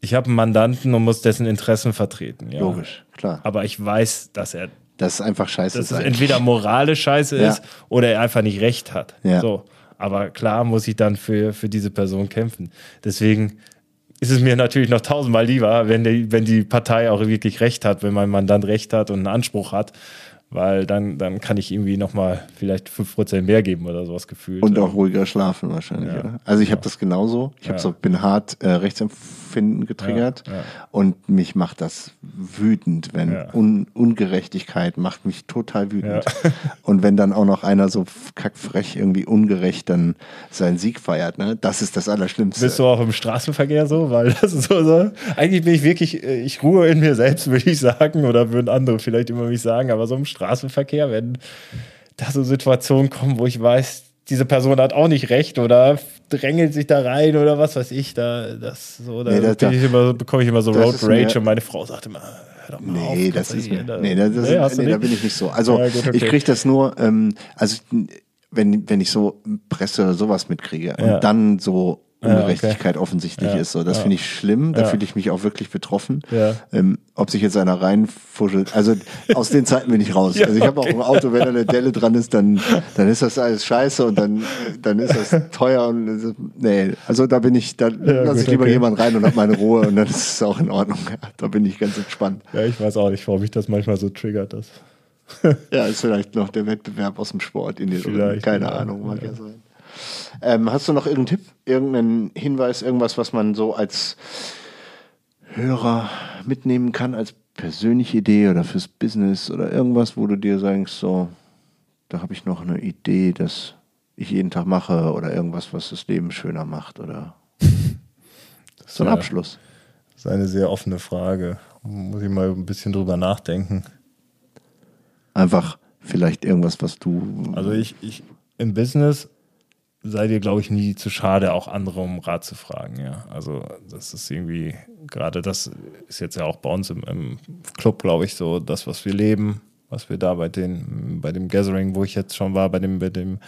Ich habe einen Mandanten und muss dessen Interessen vertreten. Ja. Logisch, klar. Aber ich weiß, dass er das ist einfach scheiße. Dass es entweder moralisch scheiße ja. ist oder er einfach nicht recht hat. Ja. So. Aber klar muss ich dann für, für diese Person kämpfen. Deswegen ist es mir natürlich noch tausendmal lieber, wenn die, wenn die Partei auch wirklich recht hat, wenn mein Mandant recht hat und einen Anspruch hat, weil dann, dann kann ich irgendwie nochmal vielleicht 5% mehr geben oder sowas gefühlt. Und auch ruhiger schlafen wahrscheinlich, ja. oder? Also ich habe das genauso. Ich ja. so, bin hart äh, Rechtsempfinden getriggert ja. und mich macht das wütend, wenn Un Ungerechtigkeit macht mich total wütend. <laughs> Und wenn dann auch noch einer so kackfrech irgendwie ungerecht dann seinen Sieg feiert, ne? Das ist das Allerschlimmste. Bist du auch im Straßenverkehr so? Weil das ist so, so eigentlich bin ich wirklich, äh, ich ruhe in mir selbst, <laughs> würde ich sagen, oder würden andere vielleicht immer mich sagen, aber so im Straßenverkehr Straßenverkehr, wenn da so Situationen kommen, wo ich weiß, diese Person hat auch nicht recht oder drängelt sich da rein oder was weiß ich, da, das so, da, nee, das, da ich immer, bekomme ich immer so Road Rage und meine Frau sagt immer, hör doch mal nee, auf, das ist, da, nee, das ist, nee, nee da bin ich nicht so. Also ja, gut, okay. ich kriege das nur, ähm, also wenn, wenn ich so Presse oder sowas mitkriege ja. und dann so Ungerechtigkeit ja, okay. offensichtlich ja, ist. So, das ja. finde ich schlimm. Da fühle ich mich auch wirklich betroffen. Ähm, ob sich jetzt einer reinfuschelt. Also aus den Zeiten bin ich raus. also ich habe okay. auch im Auto, wenn da eine Delle dran ist, dann, dann ist das alles scheiße und dann, dann ist das <laughs> teuer und nee, also da bin ich, da lasse ich lieber okay. jemanden rein und habe meine Ruhe und dann ist es auch in Ordnung. da bin ich ganz entspannt. Ja, ich weiß auch nicht, warum mich das manchmal so triggert. Das. ja, ist vielleicht noch der Wettbewerb aus dem Sport in dir. Vielleicht, Keine Ahnung, mag ja sein. Ähm, hast du noch irgendeinen Tipp, irgendeinen Hinweis, irgendwas, was man so als Hörer mitnehmen kann, als persönliche Idee oder fürs Business oder irgendwas, wo du dir sagst, so, da habe ich noch eine Idee, dass ich jeden Tag mache oder irgendwas, was das Leben schöner macht oder <laughs> so ein. Abschluss. Das ist eine sehr offene Frage. Muss ich mal ein bisschen drüber nachdenken. Einfach vielleicht irgendwas, was du. Also ich, ich im Business sei dir, glaube ich, nie zu schade, auch andere um Rat zu fragen, ja. Also das ist irgendwie, gerade das ist jetzt ja auch bei uns im, im Club, glaube ich, so das, was wir leben, was wir da bei den, bei dem Gathering, wo ich jetzt schon war, bei dem, bei dem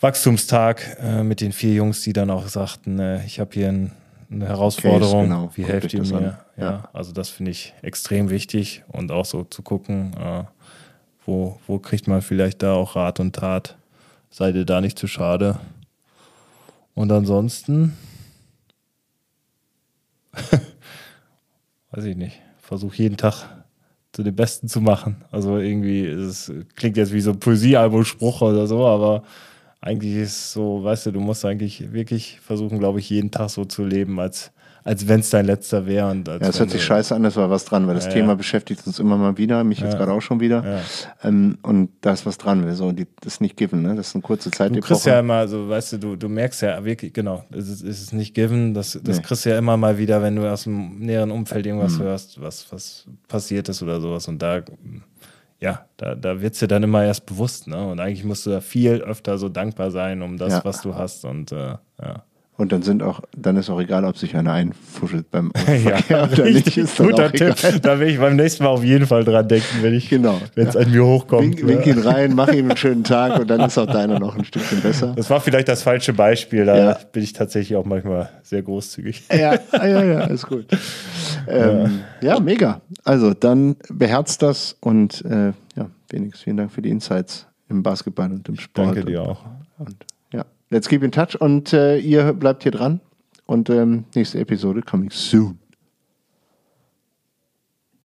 Wachstumstag äh, mit den vier Jungs, die dann auch sagten, äh, ich habe hier ein, eine Herausforderung, genau. wie helft ihr mir? Ja, Ja. also das finde ich extrem wichtig und auch so zu gucken, äh, wo, wo kriegt man vielleicht da auch Rat und Tat? Seid ihr da nicht zu schade? Und ansonsten, <laughs> weiß ich nicht, versuche jeden Tag zu dem Besten zu machen. Also irgendwie, es klingt jetzt wie so ein Poesiealbumspruch oder so, aber eigentlich ist es so, weißt du, du musst eigentlich wirklich versuchen, glaube ich, jeden Tag so zu leben, als, als wenn es dein letzter wäre. Und Ja, es wenn hört sich scheiße an, das war was dran, weil das Ja, Thema ja. beschäftigt uns immer mal wieder, mich jetzt gerade auch schon wieder. Ähm, und da ist was dran, so, die, das ist nicht given, ne? Das ist eine kurze Zeit. Du kriegst ja immer, so, weißt du, du, du merkst ja wirklich, genau, es ist, es ist nicht given, das, das Nee. kriegst du ja immer mal wieder, wenn du aus dem näheren Umfeld irgendwas Mhm. hörst, was, was passiert ist oder sowas. Und da, ja, da, da wird es dir dann immer erst bewusst, ne? Und eigentlich musst du da viel öfter so dankbar sein um das, Ja. was du hast. Und äh, ja. Und dann sind auch, dann ist auch egal, ob sich einer einfuschelt beim <laughs> Ja, Verkehr oder nicht. richtig Ist dann guter. Tipp. Da will ich beim nächsten Mal auf jeden Fall dran denken, wenn ich, Genau. wenn es Ja. an mir hochkommt. Wink, ne? wink ihn rein, mach ihm einen schönen Tag und dann ist auch deiner noch ein Stückchen besser. Das war vielleicht das falsche Beispiel, da Ja. bin ich tatsächlich auch manchmal sehr großzügig. Ja, ja, ja, ja, ist gut. Ähm, ja. mega. Also dann beherzt das und äh, ja, wenigstens vielen Dank für die Insights im Basketball und im Sport. Danke dir auch. Und ja, let's keep in touch und äh, ihr bleibt hier dran und ähm, nächste Episode coming soon.